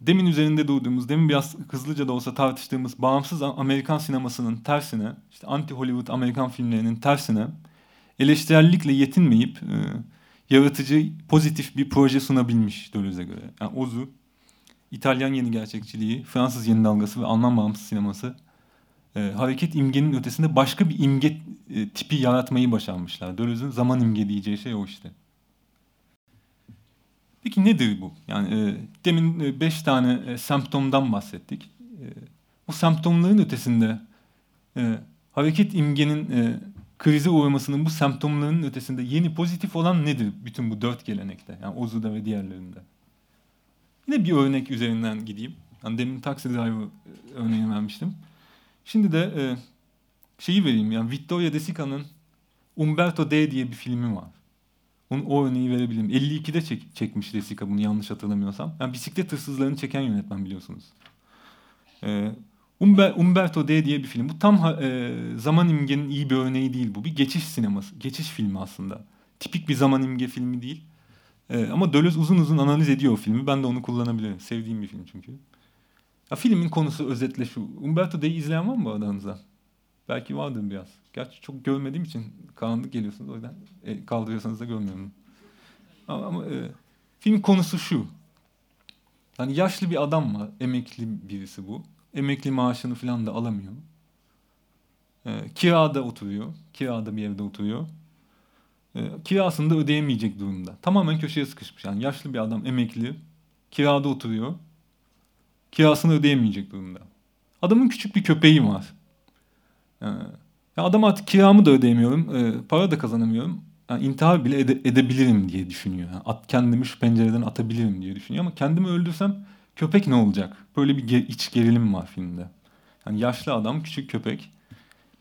demin üzerinde durduğumuz, demin biraz hızlıca da olsa tartıştığımız bağımsız Amerikan sinemasının tersine, işte anti-Hollywood Amerikan filmlerinin tersine eleştirellikle yetinmeyip e, yaratıcı, pozitif bir proje sunabilmiş Deleuze'e göre. Yani Ozu, İtalyan yeni gerçekçiliği, Fransız yeni dalgası ve Alman bağımsız sineması e, hareket imgenin ötesinde başka bir imge e, tipi yaratmayı başarmışlar. Deleuze'ün zaman imge diyeceği şey o işte. Peki nedir bu? Yani e, demin e, beş tane e, semptomdan bahsettik. E, bu semptomların ötesinde e, hareket imgenin e, krize uğramasının bu semptomların ötesinde yeni pozitif olan nedir bütün bu dört gelenekte? Yani Ozu'da ve diğerlerinde. Yine bir örnek üzerinden gideyim. Yani demin Taxi Driver e, örneğini vermiştim. Şimdi de e, şeyi vereyim. Yani Vittorio De Sica'nın Umberto D diye bir filmi var. Onun o örneği verebilirim. 52'de çek, çekmiş De Sica bunu yanlış hatırlamıyorsam. Yani bisiklet hırsızlarını çeken yönetmen biliyorsunuz. Ee, Umber, Umberto D diye bir film. Bu tam e, zaman imgenin iyi bir örneği değil bu. Bir geçiş sineması, geçiş filmi aslında. Tipik bir zaman imge filmi değil. E, ama Deleuze uzun uzun analiz ediyor o filmi. Ben de onu kullanabilirim. Sevdiğim bir film çünkü. Ya, filmin konusu özetle şu. Umberto D'yi izleyen var mı aranızda? Belki vardır biraz. Gerçi çok görmediğim için karanlık geliyorsunuz. O yüzden e, kaldırıyorsanız da görmüyorum. Ama, ama e, film konusu şu. Yani yaşlı bir adam var. Emekli birisi bu. Emekli maaşını falan da alamıyor. E, kirada oturuyor. Kirada bir evde oturuyor. E, kirasını da ödeyemeyecek durumda. Tamamen köşeye sıkışmış. Yani yaşlı bir adam emekli. Kirada oturuyor. Kirasını ödeyemeyecek durumda. Adamın küçük bir köpeği var. Ee, ya adam artık kiramı da ödeyemiyorum, e, para da kazanamıyorum. Yani intihar bile ede, edebilirim diye düşünüyor. Yani at, kendimi şu pencereden atabilirim diye düşünüyor ama kendimi öldürsem köpek ne olacak? Böyle bir ge- iç gerilim var filmde. Yani yaşlı adam, küçük köpek.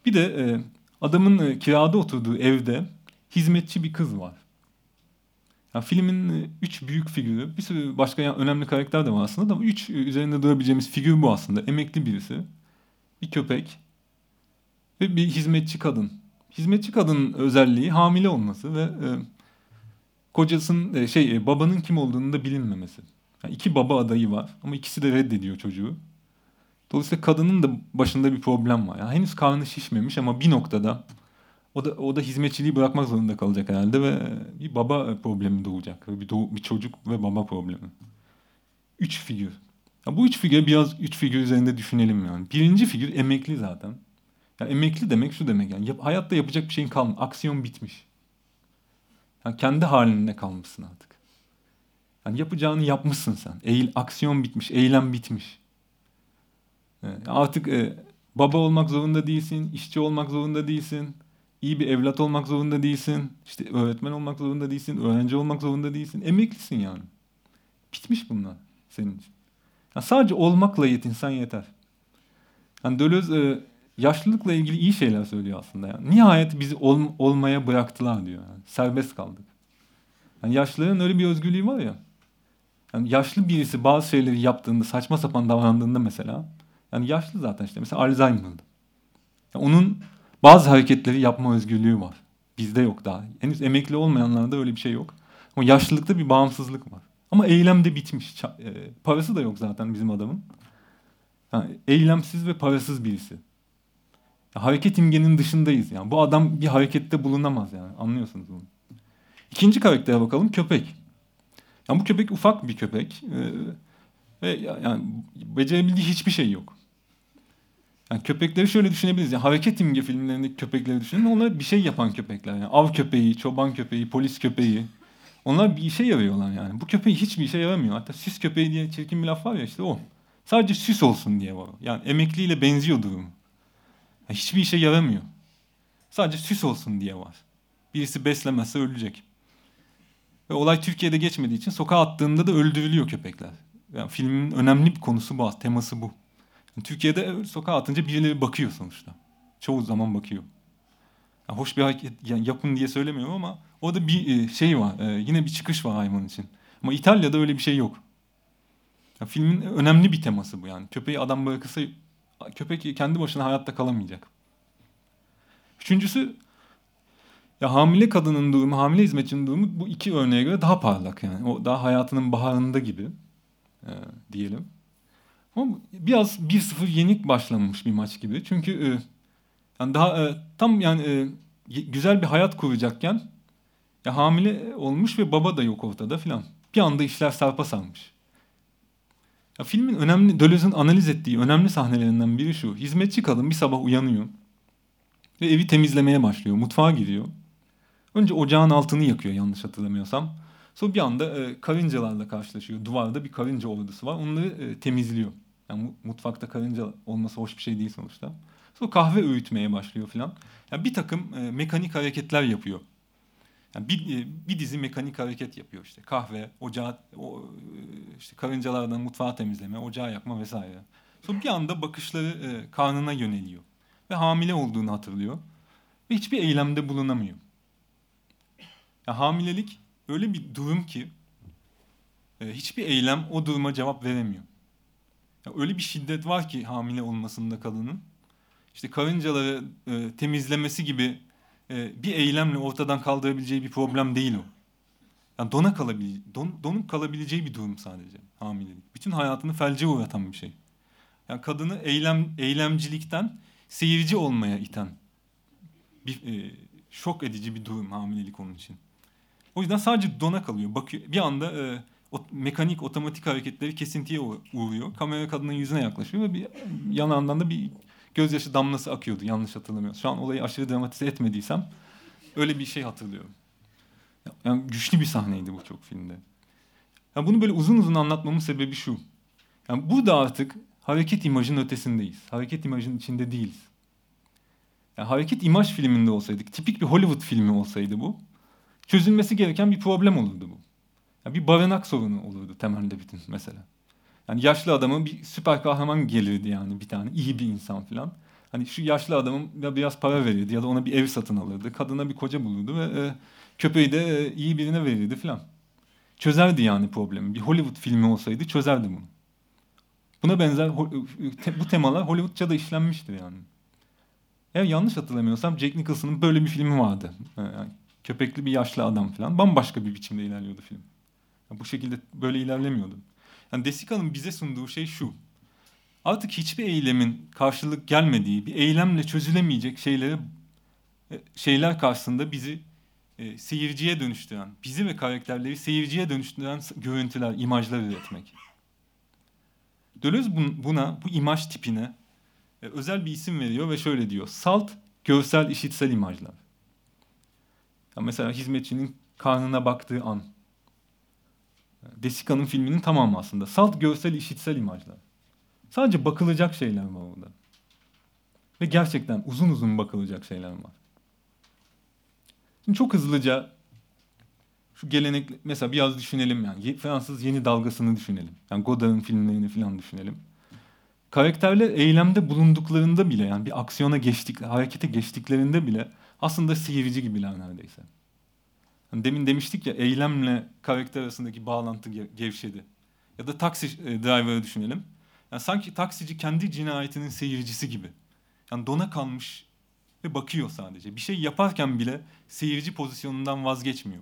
Bir de e, adamın e, kirada oturduğu evde hizmetçi bir kız var. Yani filmin e, üç büyük figürü, bir sürü başka önemli karakter de var aslında ama üç üzerinde durabileceğimiz figür bu aslında. Emekli birisi, bir köpek, ve bir hizmetçi kadın. Hizmetçi kadının özelliği hamile olması ve e, kocasının e, şey e, babanın kim olduğunu da bilinmemesi. Yani iki baba adayı var ama ikisi de reddediyor çocuğu. Dolayısıyla kadının da başında bir problem var. Yani henüz karnı şişmemiş ama bir noktada o da o da hizmetçiliği bırakmak zorunda kalacak herhalde ve bir baba problemi doğacak. Bir, doğ, bir çocuk ve baba problemi. Üç figür. Ya bu üç figür biraz üç figür üzerinde düşünelim yani. Birinci figür emekli zaten. Yani emekli demek şu demek yani yap, hayatta yapacak bir şeyin kalmadı. Aksiyon bitmiş. Yani kendi halinde kalmışsın artık. Yani yapacağını yapmışsın sen. Eğil, aksiyon bitmiş, eylem bitmiş. Yani artık e, baba olmak zorunda değilsin, işçi olmak zorunda değilsin, iyi bir evlat olmak zorunda değilsin, işte öğretmen olmak zorunda değilsin, öğrenci olmak zorunda değilsin. Emeklisin yani. Bitmiş bunlar senin için. Yani sadece olmakla yetinsen yeter. Yani Deleuze e, yaşlılıkla ilgili iyi şeyler söylüyor aslında. Yani. Nihayet bizi ol, olmaya bıraktılar diyor. Yani. Serbest kaldık. Yani yaşlıların öyle bir özgürlüğü var ya. Yani yaşlı birisi bazı şeyleri yaptığında, saçma sapan davrandığında mesela. Yani yaşlı zaten işte mesela Alzheimer'da. Yani onun bazı hareketleri yapma özgürlüğü var. Bizde yok daha. Henüz emekli olmayanlarda öyle bir şey yok. Ama yaşlılıkta bir bağımsızlık var. Ama eylem de bitmiş. E, parası da yok zaten bizim adamın. Yani eylemsiz ve parasız birisi hareket imgenin dışındayız yani. Bu adam bir harekette bulunamaz yani. Anlıyorsunuz bunu. İkinci karaktere bakalım köpek. Yani bu köpek ufak bir köpek. Ee, ve yani becerebildiği hiçbir şey yok. Yani köpekleri şöyle düşünebiliriz. Yani hareket imge filmlerindeki köpekleri düşünün. Onlar bir şey yapan köpekler. Yani av köpeği, çoban köpeği, polis köpeği. Onlar bir işe yarıyorlar yani. Bu köpeği hiçbir işe yaramıyor. Hatta süs köpeği diye çirkin bir laf var ya işte o. Sadece süs olsun diye var. Yani emekliyle benziyor durum. Hiçbir işe yaramıyor. Sadece süs olsun diye var. Birisi beslemezse ölecek. Ve olay Türkiye'de geçmediği için sokağa attığında da öldürülüyor köpekler. Yani filmin önemli bir konusu bu, teması bu. Türkiye'de sokağa atınca birileri bakıyor sonuçta. Çoğu zaman bakıyor. Yani hoş bir hareket yani yapın diye söylemiyorum ama orada bir e, şey var. E, yine bir çıkış var hayvan için. Ama İtalya'da öyle bir şey yok. Yani filmin önemli bir teması bu yani. Köpeği adam bırakırsa köpek kendi başına hayatta kalamayacak. Üçüncüsü ya hamile kadının durumu, hamile hizmetçinin durumu bu iki örneğe göre daha parlak yani. O daha hayatının baharında gibi. e, diyelim. Ama biraz 1-0 yenik başlanmış bir maç gibi. Çünkü e, yani daha e, tam yani e, güzel bir hayat kuracakken ya hamile olmuş ve baba da yok ortada filan. Bir anda işler sarpa sarmış. Ya filmin önemli, Deleuze'ün analiz ettiği önemli sahnelerinden biri şu. Hizmetçi kadın bir sabah uyanıyor ve evi temizlemeye başlıyor. Mutfağa giriyor. Önce ocağın altını yakıyor yanlış hatırlamıyorsam. Sonra bir anda e, karıncalarla karşılaşıyor. Duvarda bir karınca ordusu var. Onları e, temizliyor. Yani mutfakta karınca olması hoş bir şey değil sonuçta. Sonra kahve öğütmeye başlıyor falan. Yani bir takım e, mekanik hareketler yapıyor. Yani bir, e, bir dizi mekanik hareket yapıyor işte. Kahve, ocağı, o, e, işte karıncalardan mutfağı temizleme, ocağı yakma vesaire. Sonra bir anda bakışları e, karnına yöneliyor. Ve hamile olduğunu hatırlıyor. Ve hiçbir eylemde bulunamıyor. Yani hamilelik öyle bir durum ki e, hiçbir eylem o duruma cevap veremiyor. Yani öyle bir şiddet var ki hamile olmasında kadının. İşte karıncaları e, temizlemesi gibi e, bir eylemle ortadan kaldırabileceği bir problem değil o. Yani dona kalabile don, donup kalabileceği bir durum sadece hamilelik. Bütün hayatını felce uğratan bir şey. Yani kadını eylem eylemcilikten seyirci olmaya iten bir e, şok edici bir durum hamilelik onun için. O yüzden sadece dona kalıyor. Bakıyor bir anda e, o, mekanik otomatik hareketleri kesintiye uğruyor. Kamera kadının yüzüne yaklaşıyor ve bir yanağından da bir gözyaşı damlası akıyordu yanlış hatırlamıyorsam. Şu an olayı aşırı dramatize etmediysem öyle bir şey hatırlıyorum. Yani güçlü bir sahneydi bu çok filmde. Yani bunu böyle uzun uzun anlatmamın sebebi şu. Yani burada artık hareket imajın ötesindeyiz. Hareket imajın içinde değiliz. Yani hareket imaj filminde olsaydık, tipik bir Hollywood filmi olsaydı bu, çözülmesi gereken bir problem olurdu bu. Yani bir barınak sorunu olurdu temelde bütün mesela. Yani yaşlı adamın bir süper kahraman gelirdi yani bir tane iyi bir insan falan. Hani şu yaşlı adamın ya biraz para verirdi ya da ona bir ev satın alırdı. Kadına bir koca bulurdu ve e, köpeği de e, iyi birine verirdi falan. Çözerdi yani problemi. Bir Hollywood filmi olsaydı çözerdi bunu. Buna benzer e, bu temalar Hollywoodça da işlenmiştir yani. Eğer yanlış hatırlamıyorsam Jack Nicholson'ın böyle bir filmi vardı. E, yani köpekli bir yaşlı adam falan. Bambaşka bir biçimde ilerliyordu film. Yani bu şekilde böyle ilerlemiyordu. Yani Desika'nın bize sunduğu şey şu. Artık hiçbir eylemin karşılık gelmediği, bir eylemle çözülemeyecek şeylere e, şeyler karşısında bizi e, seyirciye dönüştüren, bizi ve karakterleri seyirciye dönüştüren görüntüler, imajlar üretmek. Deleuze buna, bu imaj tipine e, özel bir isim veriyor ve şöyle diyor. Salt, görsel, işitsel imajlar. Yani mesela hizmetçinin karnına baktığı an, Desika'nın filminin tamamı aslında. Salt görsel işitsel imajlar. Sadece bakılacak şeyler var orada. Ve gerçekten uzun uzun bakılacak şeyler var. Şimdi çok hızlıca şu gelenek mesela biraz düşünelim yani. Fransız yeni dalgasını düşünelim. Yani Godard'ın filmlerini falan düşünelim. Karakterler eylemde bulunduklarında bile yani bir aksiyona geçtik, harekete geçtiklerinde bile aslında seyirci gibiler neredeyse. Hani demin demiştik ya eylemle karakter arasındaki bağlantı gevşedi. Ya da taksi e, driver'ı düşünelim. Yani sanki taksici kendi cinayetinin seyircisi gibi. Yani dona kalmış ve bakıyor sadece. Bir şey yaparken bile seyirci pozisyonundan vazgeçmiyor.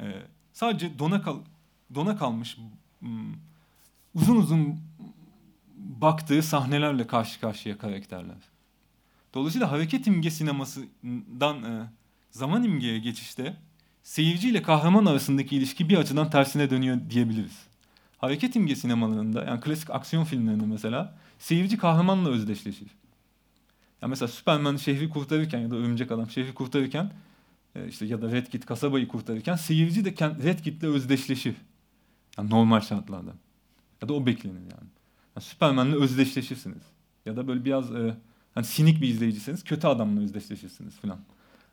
Ee, sadece dona kal dona kalmış hmm, uzun uzun baktığı sahnelerle karşı karşıya karakterler. Dolayısıyla hareket imge sinemasından e, zaman imgeye geçişte seyirci ile kahraman arasındaki ilişki bir açıdan tersine dönüyor diyebiliriz. Hareket imge sinemalarında yani klasik aksiyon filmlerinde mesela seyirci kahramanla özdeşleşir. Yani mesela Superman şehri kurtarırken ya da Örümcek Adam şehri kurtarırken e, işte ya da Red Kit kasabayı kurtarırken seyirci de Red Kit'le özdeşleşir. Yani normal şartlarda. Ya da o beklenir yani. yani Superman'le özdeşleşirsiniz. Ya da böyle biraz e, hani sinik bir izleyicisiniz kötü adamla özdeşleşirsiniz falan.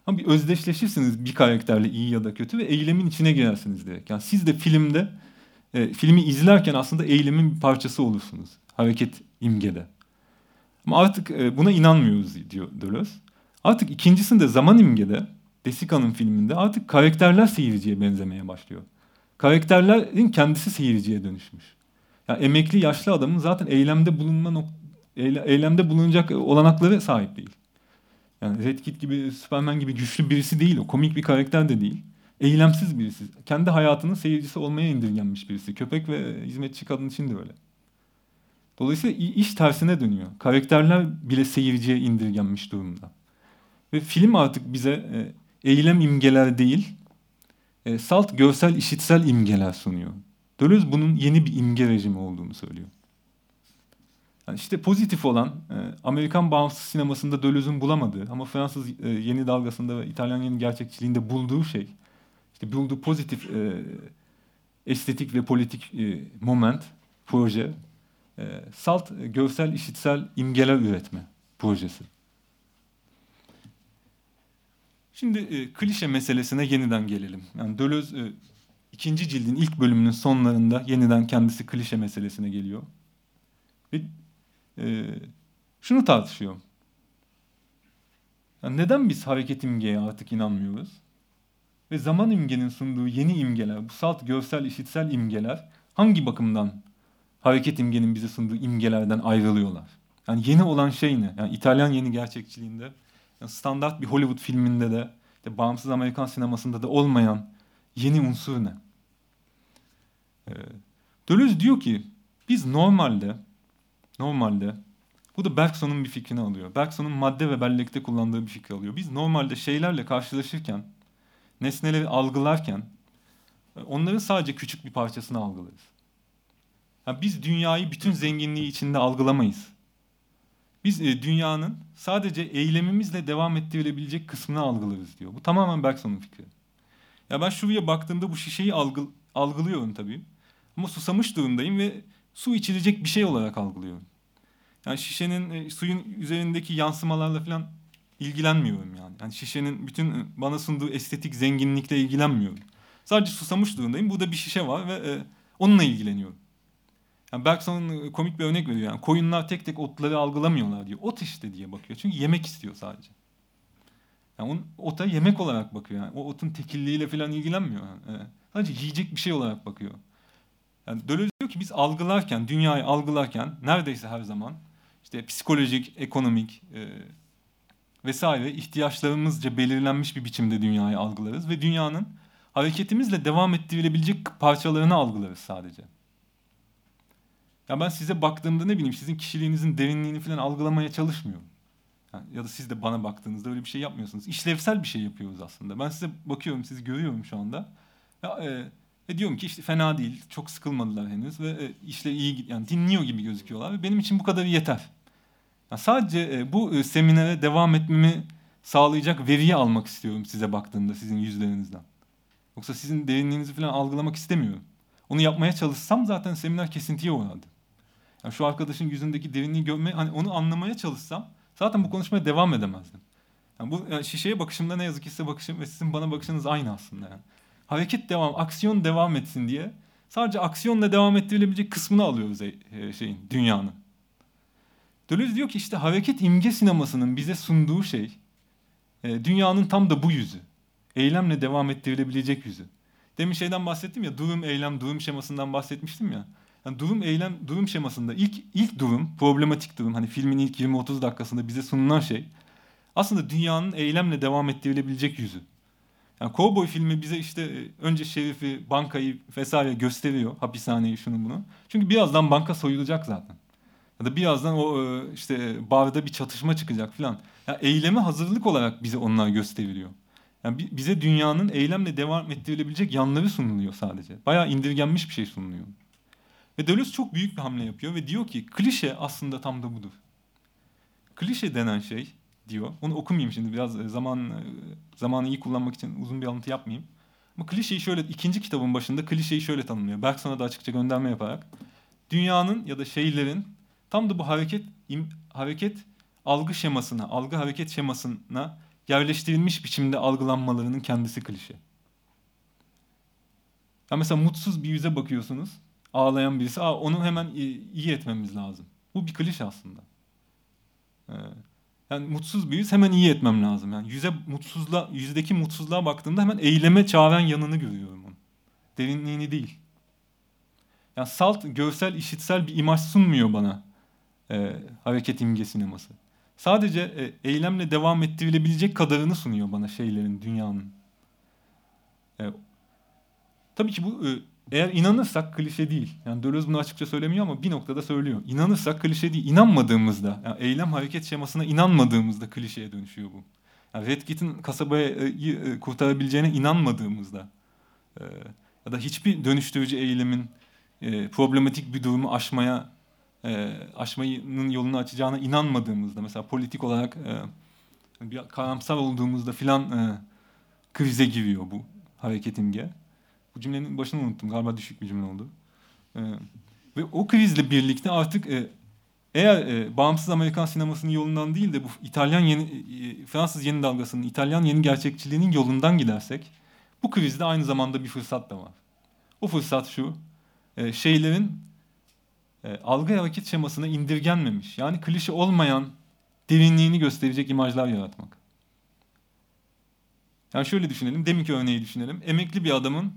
Ama bir özdeşleşirsiniz bir karakterle iyi ya da kötü ve eylemin içine girersiniz direkt. Yani siz de filmde e, filmi izlerken aslında eylemin bir parçası olursunuz. Hareket imgede. Ama artık e, buna inanmıyoruz diyor Deleuze. Artık ikincisinde zaman imgede Desika'nın filminde artık karakterler seyirciye benzemeye başlıyor. Karakterlerin kendisi seyirciye dönüşmüş. Yani emekli yaşlı adamın zaten eylemde bulunma eylemde bulunacak olanakları sahip değil. Yani Red Kit gibi, Superman gibi güçlü birisi değil o. Komik bir karakter de değil. eylemsiz birisi. Kendi hayatının seyircisi olmaya indirgenmiş birisi. Köpek ve hizmetçi kadın için de öyle. Dolayısıyla iş tersine dönüyor. Karakterler bile seyirciye indirgenmiş durumda. Ve film artık bize e, eylem imgeler değil, e, salt görsel işitsel imgeler sunuyor. Deleuze bunun yeni bir imge rejimi olduğunu söylüyor. Yani işte pozitif olan e, Amerikan bağımsız sinemasında Deleuze'ün bulamadığı ama Fransız e, yeni dalgasında ve İtalyan yeni gerçekçiliğinde bulduğu şey, işte bulduğu pozitif e, estetik ve politik e, moment, proje, e, salt e, görsel işitsel imgeler üretme projesi. Şimdi e, klişe meselesine yeniden gelelim. Yani Deleuze e, ikinci cildin ilk bölümünün sonlarında yeniden kendisi klişe meselesine geliyor. Ve e, şunu tartışıyor. Yani neden biz hareket imgeye artık inanmıyoruz? Ve zaman imgenin sunduğu yeni imgeler, bu salt görsel, işitsel imgeler hangi bakımdan hareket imgenin bize sunduğu imgelerden ayrılıyorlar? Yani yeni olan şey ne? Yani İtalyan yeni gerçekçiliğinde, yani standart bir Hollywood filminde de, de bağımsız Amerikan sinemasında da olmayan yeni unsur ne? Ee, Deleuze diyor ki biz normalde normalde bu da Bergson'un bir fikrini alıyor. Bergson'un madde ve bellekte kullandığı bir fikri alıyor. Biz normalde şeylerle karşılaşırken, nesneleri algılarken onların sadece küçük bir parçasını algılarız. Yani biz dünyayı bütün zenginliği içinde algılamayız. Biz e, dünyanın sadece eylemimizle devam ettirilebilecek kısmını algılarız diyor. Bu tamamen Bergson'un fikri. Ya ben şuraya baktığımda bu şişeyi algı, algılıyorum tabii. Ama susamış durumdayım ve su içilecek bir şey olarak algılıyorum. Yani şişenin e, suyun üzerindeki yansımalarla falan ilgilenmiyorum yani. Yani şişenin bütün e, bana sunduğu estetik zenginlikle ilgilenmiyorum. Sadece susamış durumdayım. Burada bir şişe var ve e, onunla ilgileniyorum. Yani Bergson'un e, komik bir örnek veriyor. Yani koyunlar tek tek otları algılamıyorlar diyor. Ot işte diye bakıyor. Çünkü yemek istiyor sadece. Yani onun, ota yemek olarak bakıyor. Yani o otun tekilliğiyle falan ilgilenmiyor. Yani. E, sadece yiyecek bir şey olarak bakıyor. Yani Deleuze diyor ki biz algılarken, dünyayı algılarken neredeyse her zaman işte psikolojik, ekonomik e, vesaire ihtiyaçlarımızca belirlenmiş bir biçimde dünyayı algılarız ve dünyanın hareketimizle devam ettirilebilecek parçalarını algılarız sadece. Ya ben size baktığımda ne bileyim sizin kişiliğinizin derinliğini falan algılamaya çalışmıyorum. Yani ya da siz de bana baktığınızda öyle bir şey yapmıyorsunuz. İşlevsel bir şey yapıyoruz aslında. Ben size bakıyorum, sizi görüyorum şu anda. Ya, e, ve diyorum ki işte fena değil, çok sıkılmadılar henüz ve e, işle iyi yani dinliyor gibi gözüküyorlar ve benim için bu kadar yeter. Sadece e, bu e, seminere devam etmemi sağlayacak veriyi almak istiyorum size baktığımda sizin yüzlerinizden. Yoksa sizin derinliğinizi falan algılamak istemiyorum. Onu yapmaya çalışsam zaten seminer kesintiye uğradı. Yani şu arkadaşın yüzündeki derinliği görme, hani onu anlamaya çalışsam zaten bu konuşmaya devam edemezdim. Yani bu yani şişeye bakışımda ne yazık ki size bakışım ve sizin bana bakışınız aynı aslında yani hareket devam, aksiyon devam etsin diye sadece aksiyonla devam ettirilebilecek kısmını alıyoruz e, şeyin, dünyanın. Deleuze diyor ki işte hareket imge sinemasının bize sunduğu şey e, dünyanın tam da bu yüzü. Eylemle devam ettirilebilecek yüzü. Demin şeyden bahsettim ya durum eylem durum şemasından bahsetmiştim ya. Yani durum eylem durum şemasında ilk ilk durum problematik durum hani filmin ilk 20-30 dakikasında bize sunulan şey aslında dünyanın eylemle devam ettirilebilecek yüzü. Yani Cowboy filmi bize işte e, önce şerifi, bankayı vesaire gösteriyor. Hapishaneyi şunu bunu. Çünkü birazdan banka soyulacak zaten. Ya da birazdan o e, işte barda bir çatışma çıkacak falan. Yani eyleme hazırlık olarak bize onlar gösteriliyor. Yani bize dünyanın eylemle devam ettirilebilecek yanları sunuluyor sadece. Bayağı indirgenmiş bir şey sunuluyor. Ve Deleuze çok büyük bir hamle yapıyor ve diyor ki klişe aslında tam da budur. Klişe denen şey diyor. Onu okumayayım şimdi biraz e, zaman e, zamanı iyi kullanmak için uzun bir alıntı yapmayayım. Ama klişeyi şöyle ikinci kitabın başında klişeyi şöyle tanımlıyor. Bergson'a da açıkça gönderme yaparak dünyanın ya da şeylerin tam da bu hareket im, hareket algı şemasına, algı hareket şemasına yerleştirilmiş biçimde algılanmalarının kendisi klişe. Ya mesela mutsuz bir yüze bakıyorsunuz. Ağlayan birisi. Aa, onu hemen iyi etmemiz lazım. Bu bir klişe aslında. Ee, yani mutsuz bir yüz hemen iyi etmem lazım. Yani yüze mutsuzluğa, yüzdeki mutsuzluğa baktığımda hemen eyleme çağıran yanını görüyorum onun. Derinliğini değil. Yani salt, görsel, işitsel bir imaj sunmuyor bana e, hareket imge sineması. Sadece e, eylemle devam ettirilebilecek kadarını sunuyor bana şeylerin, dünyanın. E, tabii ki bu e, eğer inanırsak klişe değil. Yani Deleuze bunu açıkça söylemiyor ama bir noktada söylüyor. İnanırsak klişe değil. İnanmadığımızda, yani eylem hareket şemasına inanmadığımızda klişeye dönüşüyor bu. Yani Red Kit'in kasabayı e, kurtarabileceğine inanmadığımızda e, ya da hiçbir dönüştürücü eylemin e, problematik bir durumu aşmaya e, aşmanın yolunu açacağına inanmadığımızda mesela politik olarak e, bir karamsar olduğumuzda filan e, krize giriyor bu hareket imge. Bu cümlenin başını unuttum. Galiba düşük bir cümle oldu. E, ve o krizle birlikte artık e, eğer e, bağımsız Amerikan sinemasının yolundan değil de bu İtalyan yeni e, Fransız yeni dalgasının, İtalyan yeni gerçekçiliğinin yolundan gidersek bu krizde aynı zamanda bir fırsat da var. O fırsat şu. E, şeylerin e, algı hareket şemasına indirgenmemiş. Yani klişe olmayan derinliğini gösterecek imajlar yaratmak. Yani şöyle düşünelim, deminki örneği düşünelim. Emekli bir adamın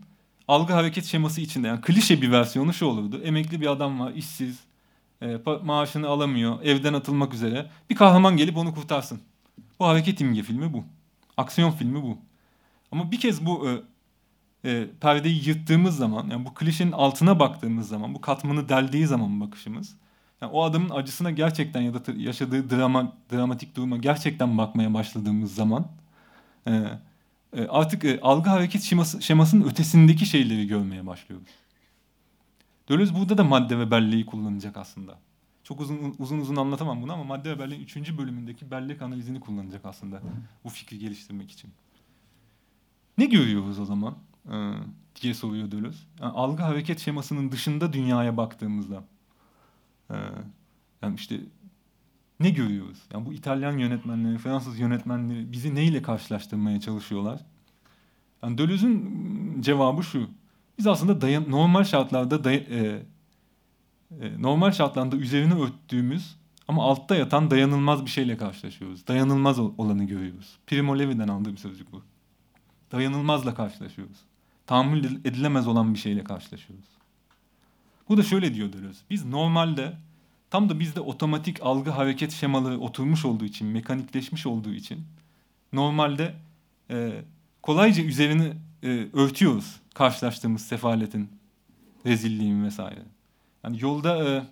algı hareket şeması içinde, yani klişe bir versiyonu şu olurdu. Emekli bir adam var, işsiz, e, maaşını alamıyor, evden atılmak üzere. Bir kahraman gelip onu kurtarsın. Bu hareket imge filmi bu. Aksiyon filmi bu. Ama bir kez bu e, e, perdeyi yırttığımız zaman, yani bu klişenin altına baktığımız zaman, bu katmanı deldiği zaman bakışımız, yani o adamın acısına gerçekten ya da yaşadığı drama, dramatik duruma gerçekten bakmaya başladığımız zaman e, e, artık e, algı hareket şeması, şemasının ötesindeki şeyleri görmeye başlıyoruz. Deleuze burada da madde ve belleği kullanacak aslında. Çok uzun uzun uzun anlatamam bunu ama madde ve belleğin 3. bölümündeki bellek analizini kullanacak aslında bu fikri geliştirmek için. Ne görüyoruz o zaman diye soruyor Deleuze. Yani algı hareket şemasının dışında dünyaya baktığımızda ee, yani işte ne görüyoruz? Yani bu İtalyan yönetmenleri, Fransız yönetmenleri bizi neyle karşılaştırmaya çalışıyorlar? Yani Deleuze'ün cevabı şu. Biz aslında dayan, normal şartlarda day, e, e, normal şartlarda üzerine örttüğümüz ama altta yatan dayanılmaz bir şeyle karşılaşıyoruz. Dayanılmaz olanı görüyoruz. Primo Levi'den aldığı bir sözcük bu. Dayanılmazla karşılaşıyoruz. Tahammül edilemez olan bir şeyle karşılaşıyoruz. Bu da şöyle diyor Deleuze. Biz normalde tam da bizde otomatik algı hareket şemaları oturmuş olduğu için, mekanikleşmiş olduğu için normalde e, kolayca üzerini e, örtüyoruz karşılaştığımız sefaletin, rezilliğin vesaire. Yani yolda e,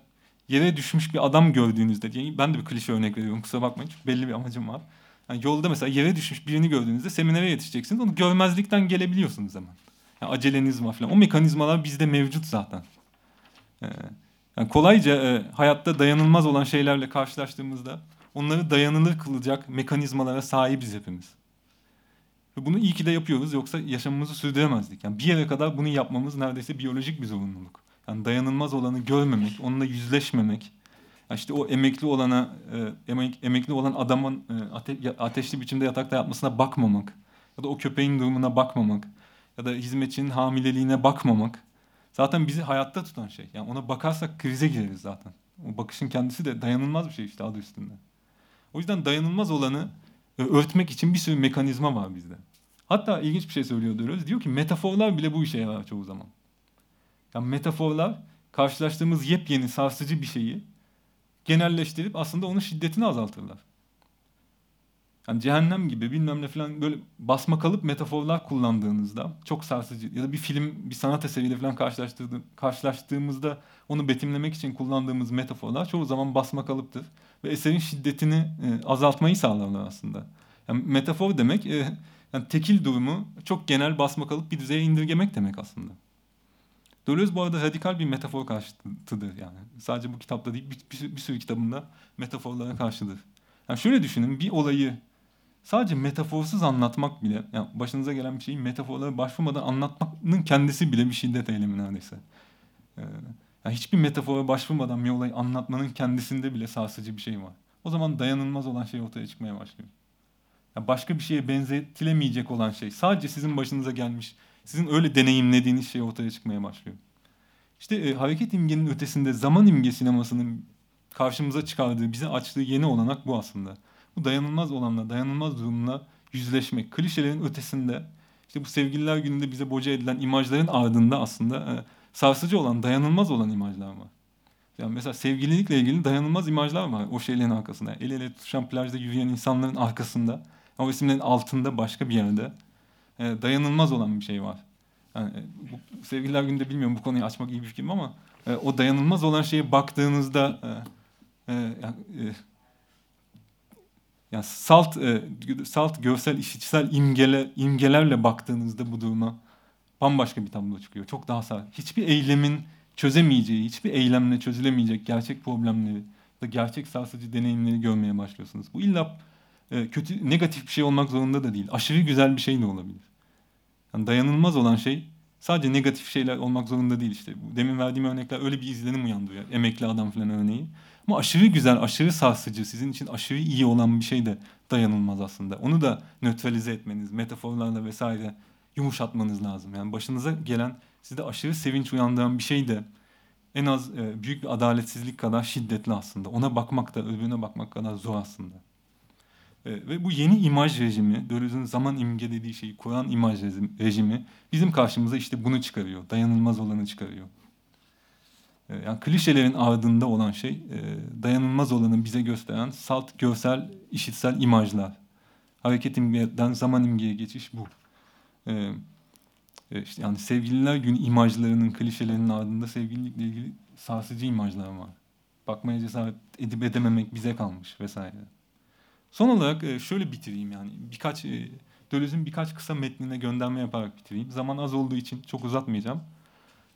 yere düşmüş bir adam gördüğünüzde, yani ben de bir klişe örnek veriyorum kusura bakmayın çünkü belli bir amacım var. Yani yolda mesela yere düşmüş birini gördüğünüzde seminere yetişeceksiniz. Onu görmezlikten gelebiliyorsunuz hemen. Yani aceleniz var falan. O mekanizmalar bizde mevcut zaten. Ee, yani kolayca e, hayatta dayanılmaz olan şeylerle karşılaştığımızda onları dayanılır kılacak mekanizmalara sahibiz hepimiz. Ve bunu iyi ki de yapıyoruz yoksa yaşamımızı sürdüremezdik. Yani bir yere kadar bunu yapmamız neredeyse biyolojik bir zorunluluk. Yani dayanılmaz olanı görmemek, onunla yüzleşmemek. İşte o emekli olana, e, emek, emekli olan adamın e, ate, ateşli biçimde yatakta yatmasına bakmamak. Ya da o köpeğin durumuna bakmamak. Ya da hizmetçinin hamileliğine bakmamak. Zaten bizi hayatta tutan şey. Yani ona bakarsak krize gireriz zaten. O bakışın kendisi de dayanılmaz bir şey işte adı üstünde. O yüzden dayanılmaz olanı örtmek için bir sürü mekanizma var bizde. Hatta ilginç bir şey söylüyor diyoruz. Diyor ki metaforlar bile bu işe yarar çoğu zaman. Yani metaforlar karşılaştığımız yepyeni sarsıcı bir şeyi genelleştirip aslında onun şiddetini azaltırlar. Yani cehennem gibi bilmem ne falan böyle basma kalıp metaforlar kullandığınızda çok sarsıcı ya da bir film, bir sanat eseriyle falan karşılaştığımızda onu betimlemek için kullandığımız metaforlar çoğu zaman basma kalıptır ve eserin şiddetini e, azaltmayı sağlarlar aslında. Yani metafor demek e, yani tekil durumu çok genel basma kalıp bir düzeye indirgemek demek aslında. Deleuze bu arada radikal bir metafor karşıtıdır yani. Sadece bu kitapta değil bir, bir, bir sürü kitabında metaforlara karşıdır. Yani şöyle düşünün bir olayı sadece metaforsuz anlatmak bile yani başınıza gelen bir şeyi metaforlara başvurmadan anlatmanın kendisi bile bir şiddet eylemi neredeyse. Ee, yani hiçbir metafora başvurmadan bir olayı anlatmanın kendisinde bile sarsıcı bir şey var. O zaman dayanılmaz olan şey ortaya çıkmaya başlıyor. Yani başka bir şeye benzetilemeyecek olan şey sadece sizin başınıza gelmiş, sizin öyle deneyimlediğiniz şey ortaya çıkmaya başlıyor. İşte e, hareket imgenin ötesinde zaman imge sinemasının karşımıza çıkardığı, bize açtığı yeni olanak bu aslında. Bu dayanılmaz olanla, dayanılmaz durumla yüzleşmek. Klişelerin ötesinde, işte bu sevgililer gününde bize boca edilen imajların ardında aslında e, sarsıcı olan, dayanılmaz olan imajlar var. Yani mesela sevgililikle ilgili dayanılmaz imajlar var o şeylerin arkasında. El ele tutuşan plajda yürüyen insanların arkasında. O isimlerin altında başka bir yerde e, dayanılmaz olan bir şey var. Yani, e, bu, sevgililer günde bilmiyorum bu konuyu açmak iyi bir fikir mi ama e, o dayanılmaz olan şeye baktığınızda e, e, e, yani salt e, salt görsel işitsel imgele imgelerle baktığınızda bu duruma bambaşka bir tablo çıkıyor. Çok daha sağ. Hiçbir eylemin çözemeyeceği, hiçbir eylemle çözülemeyecek gerçek problemleri da gerçek sarsıcı deneyimleri görmeye başlıyorsunuz. Bu illa e, kötü, negatif bir şey olmak zorunda da değil. Aşırı güzel bir şey de olabilir. Yani dayanılmaz olan şey sadece negatif şeyler olmak zorunda değil işte. Demin verdiğim örnekler öyle bir izlenim uyandırıyor. Emekli adam falan örneği. Ama aşırı güzel, aşırı sarsıcı, sizin için aşırı iyi olan bir şey de dayanılmaz aslında. Onu da nötralize etmeniz, metaforlarla vesaire yumuşatmanız lazım. Yani başınıza gelen sizde aşırı sevinç uyandıran bir şey de en az e, büyük bir adaletsizlik kadar şiddetli aslında. Ona bakmak da öbürüne bakmak kadar zor aslında. E, ve bu yeni imaj rejimi, Döloz'un zaman imge dediği şeyi kuran imaj rejimi bizim karşımıza işte bunu çıkarıyor. Dayanılmaz olanı çıkarıyor. E, yani klişelerin ardında olan şey e, dayanılmaz olanı bize gösteren salt görsel, işitsel imajlar. Hareket imgeden zaman imgeye geçiş bu. E, işte yani sevgililer gün imajlarının, klişelerinin ardında sevgililikle ilgili sarsıcı imajlar var. Bakmaya cesaret edip edememek bize kalmış vesaire. Son olarak e, şöyle bitireyim yani birkaç e, Döloz'un birkaç kısa metnine gönderme yaparak bitireyim. Zaman az olduğu için çok uzatmayacağım.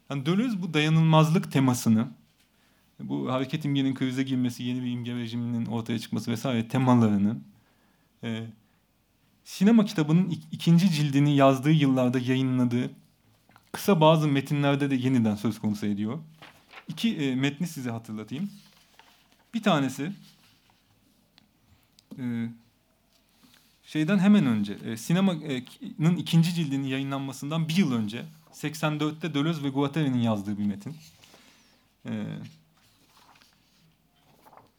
Yani Deleuze bu dayanılmazlık temasını, bu hareket imgenin krize girmesi, yeni bir imge rejiminin ortaya çıkması vesaire temalarını e, sinema kitabının ikinci cildini yazdığı yıllarda yayınladığı kısa bazı metinlerde de yeniden söz konusu ediyor. İki e, metni size hatırlatayım. Bir tanesi e, şeyden hemen önce e, sinemanın ikinci cildinin yayınlanmasından bir yıl önce 84'te Deleuze ve Guattari'nin yazdığı bir metin. E,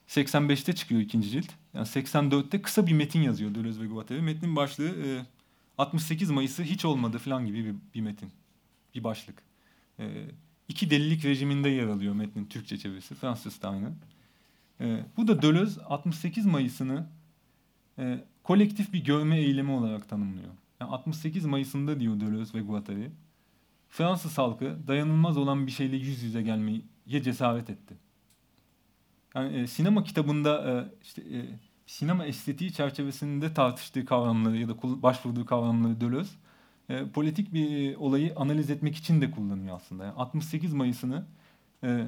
85'te çıkıyor ikinci cilt. Yani 84'te kısa bir metin yazıyor Deleuze ve Guattari. Metnin başlığı e, 68 Mayıs'ı hiç olmadı falan gibi bir, bir metin. Bir başlık. E, iki delilik rejiminde yer alıyor metnin Türkçe çevirisi. Fransız da aynı. E, bu da Deleuze 68 Mayıs'ını e, kolektif bir görme eylemi olarak tanımlıyor. Yani 68 Mayıs'ında diyor Deleuze ve Guattari. Fransız halkı dayanılmaz olan bir şeyle yüz yüze gelmeye cesaret etti. Yani e, sinema kitabında e, işte e, sinema estetiği çerçevesinde tartıştığı kavramları ya da başvurduğu kavramları Deleuze e, politik bir olayı analiz etmek için de kullanıyor aslında. Yani 68 Mayıs'ını e,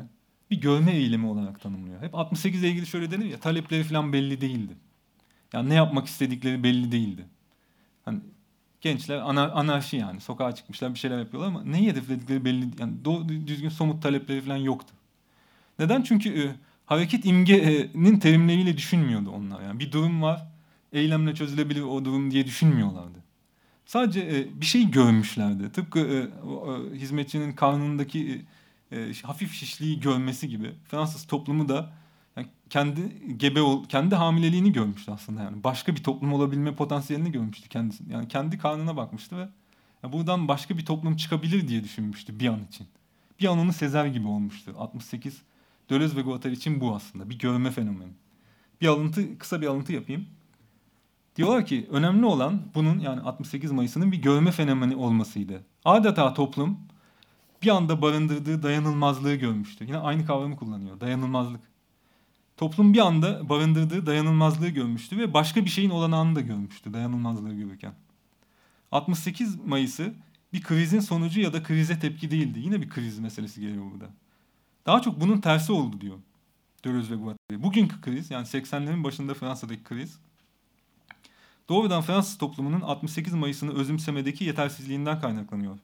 bir görme eylemi olarak tanımlıyor. Hep 68 ile ilgili şöyle denir ya talepleri falan belli değildi. Yani ne yapmak istedikleri belli değildi. Hani gençler ana, anarşi yani sokağa çıkmışlar bir şeyler yapıyorlar ama neyi hedefledikleri belli yani doğru düzgün somut talepleri falan yoktu. Neden? Çünkü e, hareket imgenin terimleriyle düşünmüyordu onlar. Yani bir durum var, eylemle çözülebilir o durum diye düşünmüyorlardı. Sadece e, bir şey görmüşlerdi. Tıpkı e, o, e, hizmetçinin karnındaki e, e, hafif şişliği görmesi gibi. Fransız toplumu da yani kendi gebe kendi hamileliğini görmüştü aslında yani. Başka bir toplum olabilme potansiyelini görmüştü kendisi. Yani kendi karnına bakmıştı ve yani buradan başka bir toplum çıkabilir diye düşünmüştü bir an için. Bir an onu sezer gibi olmuştu. 68 Deleuze ve Guattari için bu aslında. Bir görme fenomeni. Bir alıntı, kısa bir alıntı yapayım. Diyorlar ki önemli olan bunun yani 68 Mayıs'ının bir görme fenomeni olmasıydı. Adeta toplum bir anda barındırdığı dayanılmazlığı görmüştü. Yine aynı kavramı kullanıyor. Dayanılmazlık. Toplum bir anda barındırdığı dayanılmazlığı görmüştü ve başka bir şeyin olanağını da görmüştü dayanılmazlığı görürken. 68 Mayıs'ı bir krizin sonucu ya da krize tepki değildi. Yine bir kriz meselesi geliyor burada. Daha çok bunun tersi oldu diyor Deleuze ve Guattari. Bugünkü kriz yani 80'lerin başında Fransa'daki kriz doğrudan Fransız toplumunun 68 Mayıs'ını özümsemedeki yetersizliğinden kaynaklanıyor.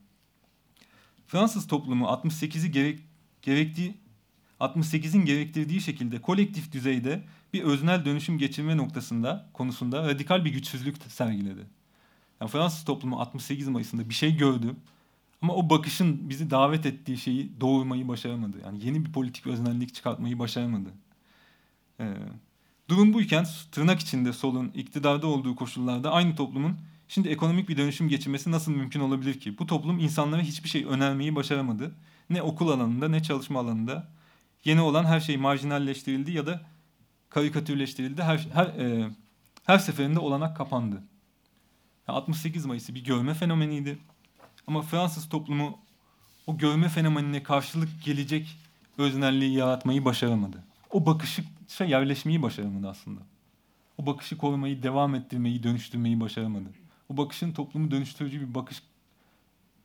Fransız toplumu 68'i gerek, gerektiği 68'in gerektirdiği şekilde kolektif düzeyde bir öznel dönüşüm geçirme noktasında konusunda radikal bir güçsüzlük sergiledi. Yani Fransız toplumu 68 Mayıs'ında bir şey gördü ama o bakışın bizi davet ettiği şeyi doğurmayı başaramadı. Yani yeni bir politik öznellik çıkartmayı başaramadı. Ee, durum buyken tırnak içinde solun iktidarda olduğu koşullarda aynı toplumun şimdi ekonomik bir dönüşüm geçirmesi nasıl mümkün olabilir ki? Bu toplum insanlara hiçbir şey önermeyi başaramadı. Ne okul alanında ne çalışma alanında. Yeni olan her şey marjinalleştirildi ya da karikatürleştirildi. Her, her, e, her seferinde olanak kapandı. Yani 68 Mayıs'ı bir görme fenomeniydi. Ama Fransız toplumu o görme fenomenine karşılık gelecek öznelliği yaratmayı başaramadı. O bakışı şey yerleşmeyi başaramadı aslında. O bakışı korumayı, devam ettirmeyi, dönüştürmeyi başaramadı. O bakışın toplumu dönüştürücü bir bakış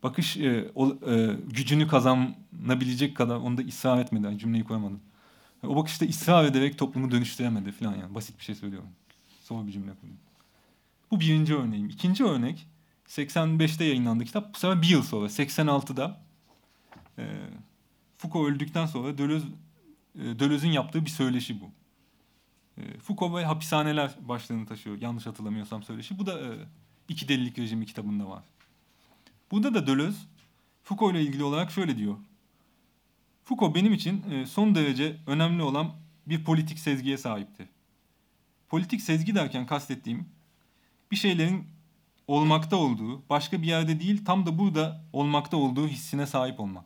bakış e, o, e, gücünü kazanabilecek kadar onda ısrar etmedi. Yani cümleyi kuramadım. O bakışta ısrar ederek toplumu dönüştüremedi falan yani. Basit bir şey söylüyorum. Zor bir cümle kurdum. Bu birinci örneğim. İkinci örnek 85'te yayınlandı kitap. Bu sefer bir yıl sonra 86'da e, Foucault öldükten sonra Deleuze, e, Deleuze'ün yaptığı bir söyleşi bu. E, Foucault ve hapishaneler başlığını taşıyor. Yanlış hatırlamıyorsam söyleşi. Bu da e, İki Delilik Rejimi kitabında var. Burada da Deleuze Foucault ile ilgili olarak şöyle diyor. Foucault benim için e, son derece önemli olan bir politik sezgiye sahipti. Politik sezgi derken kastettiğim bir şeylerin olmakta olduğu, başka bir yerde değil tam da burada olmakta olduğu hissine sahip olmak.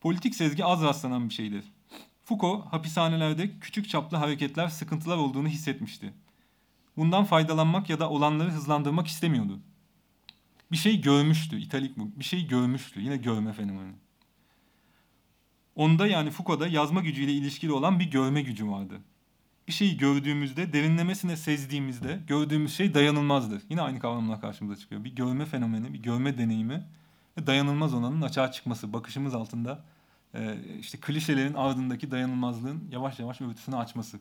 Politik sezgi az rastlanan bir şeydir. Foucault hapishanelerde küçük çaplı hareketler, sıkıntılar olduğunu hissetmişti. Bundan faydalanmak ya da olanları hızlandırmak istemiyordu. Bir şey görmüştü, italik bu. Bir şey görmüştü. Yine görme fenomeni. Onda yani Foucault'da yazma gücüyle ilişkili olan bir görme gücü vardı. Bir şeyi gördüğümüzde, derinlemesine sezdiğimizde gördüğümüz şey dayanılmazdır. Yine aynı kavramlar karşımıza çıkıyor. Bir görme fenomeni, bir görme deneyimi ve dayanılmaz olanın açığa çıkması, bakışımız altında e, işte klişelerin ardındaki dayanılmazlığın yavaş yavaş örtüsünü açması.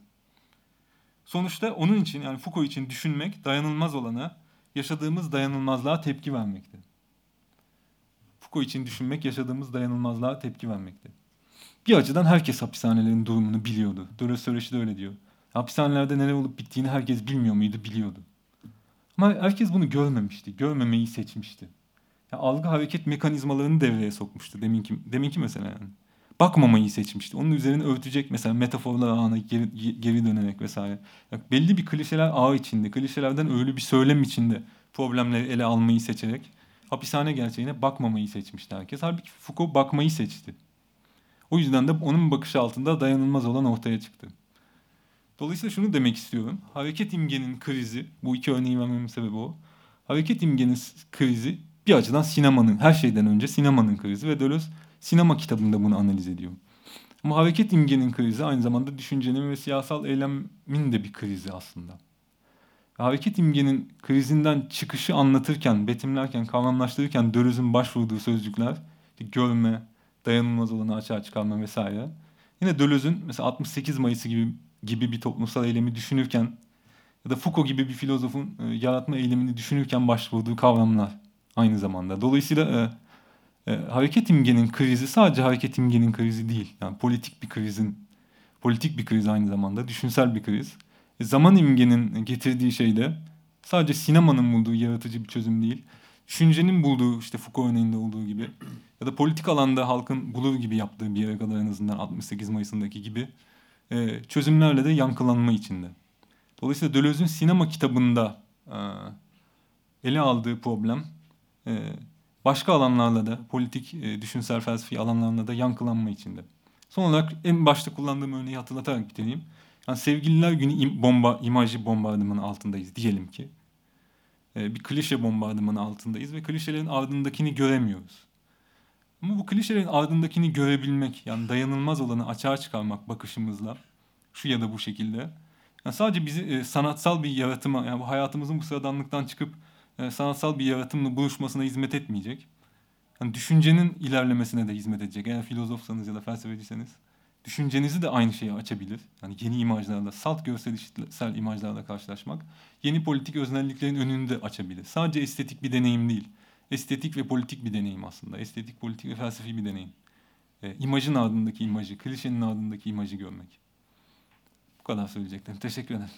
Sonuçta onun için yani Foucault için düşünmek dayanılmaz olana, yaşadığımız dayanılmazlığa tepki vermektir. Foucault için düşünmek yaşadığımız dayanılmazlığa tepki vermektir. Bir açıdan herkes hapishanelerin durumunu biliyordu. Deleuze söyleşi de öyle diyor. Hapishanelerde neler olup bittiğini herkes bilmiyor muydu? Biliyordu. Ama herkes bunu görmemişti. Görmemeyi seçmişti. Yani algı hareket mekanizmalarını devreye sokmuştu deminki, deminki mesela yani. Bakmamayı seçmişti. Onun üzerine örtecek mesela metaforlar ağına geri, geri dönerek vesaire. Yani belli bir klişeler ağ içinde, klişelerden öyle bir söylem içinde problemleri ele almayı seçerek hapishane gerçeğine bakmamayı seçmişti herkes. Halbuki Foucault bakmayı seçti. O yüzden de onun bakışı altında dayanılmaz olan ortaya çıktı. Dolayısıyla şunu demek istiyorum. Hareket imgenin krizi, bu iki örneği vermemin sebebi o. Hareket imgenin krizi bir açıdan sinemanın, her şeyden önce sinemanın krizi ve Deleuze sinema kitabında bunu analiz ediyor. Ama hareket imgenin krizi aynı zamanda düşüncenin ve siyasal eylemin de bir krizi aslında. Hareket imgenin krizinden çıkışı anlatırken, betimlerken, kavramlaştırırken Deleuze'ün başvurduğu sözcükler, görme, dayanılmaz olanı açığa çıkarma vesaire. Yine Deleuze'ün mesela 68 Mayıs'ı gibi gibi bir toplumsal eylemi düşünürken ya da Foucault gibi bir filozofun e, yaratma eylemini düşünürken başvurduğu kavramlar aynı zamanda. Dolayısıyla e, e, hareket imgenin krizi sadece hareket imgenin krizi değil. Yani politik bir krizin politik bir kriz aynı zamanda, düşünsel bir kriz. E, zaman imgenin getirdiği şey de sadece sinemanın bulduğu yaratıcı bir çözüm değil. Düşüncenin bulduğu işte Foucault örneğinde olduğu gibi ya da politik alanda halkın bulur gibi yaptığı bir yere kadar en azından 68 Mayıs'ındaki gibi e, çözümlerle de yankılanma içinde. Dolayısıyla Deleuze'ün sinema kitabında e, ele aldığı problem başka alanlarla da politik, e, düşünsel, felsefi alanlarla da yankılanma içinde. Son olarak en başta kullandığım örneği hatırlatarak bitireyim. Yani sevgililer günü im bomba, imajı bombardımanı altındayız diyelim ki. E, bir klişe bombardımanı altındayız ve klişelerin ardındakini göremiyoruz. Ama bu klişelerin ardındakini görebilmek, yani dayanılmaz olanı açığa çıkarmak bakışımızla, şu ya da bu şekilde. Yani sadece bizi e, sanatsal bir yaratıma, yani bu hayatımızın bu sıradanlıktan çıkıp e, sanatsal bir yaratımla buluşmasına hizmet etmeyecek. Yani düşüncenin ilerlemesine de hizmet edecek. Eğer filozofsanız ya da felsefeciyseniz düşüncenizi de aynı şeyi açabilir. Yani yeni imajlarla, salt görselsel imajlarla karşılaşmak yeni politik öznelliklerin önünü de açabilir. Sadece estetik bir deneyim değil estetik ve politik bir deneyim aslında. Estetik, politik ve felsefi bir deneyim. E, imajın ardındaki imajı, klişenin ardındaki imajı görmek. Bu kadar söyleyeceklerim. Teşekkür ederim.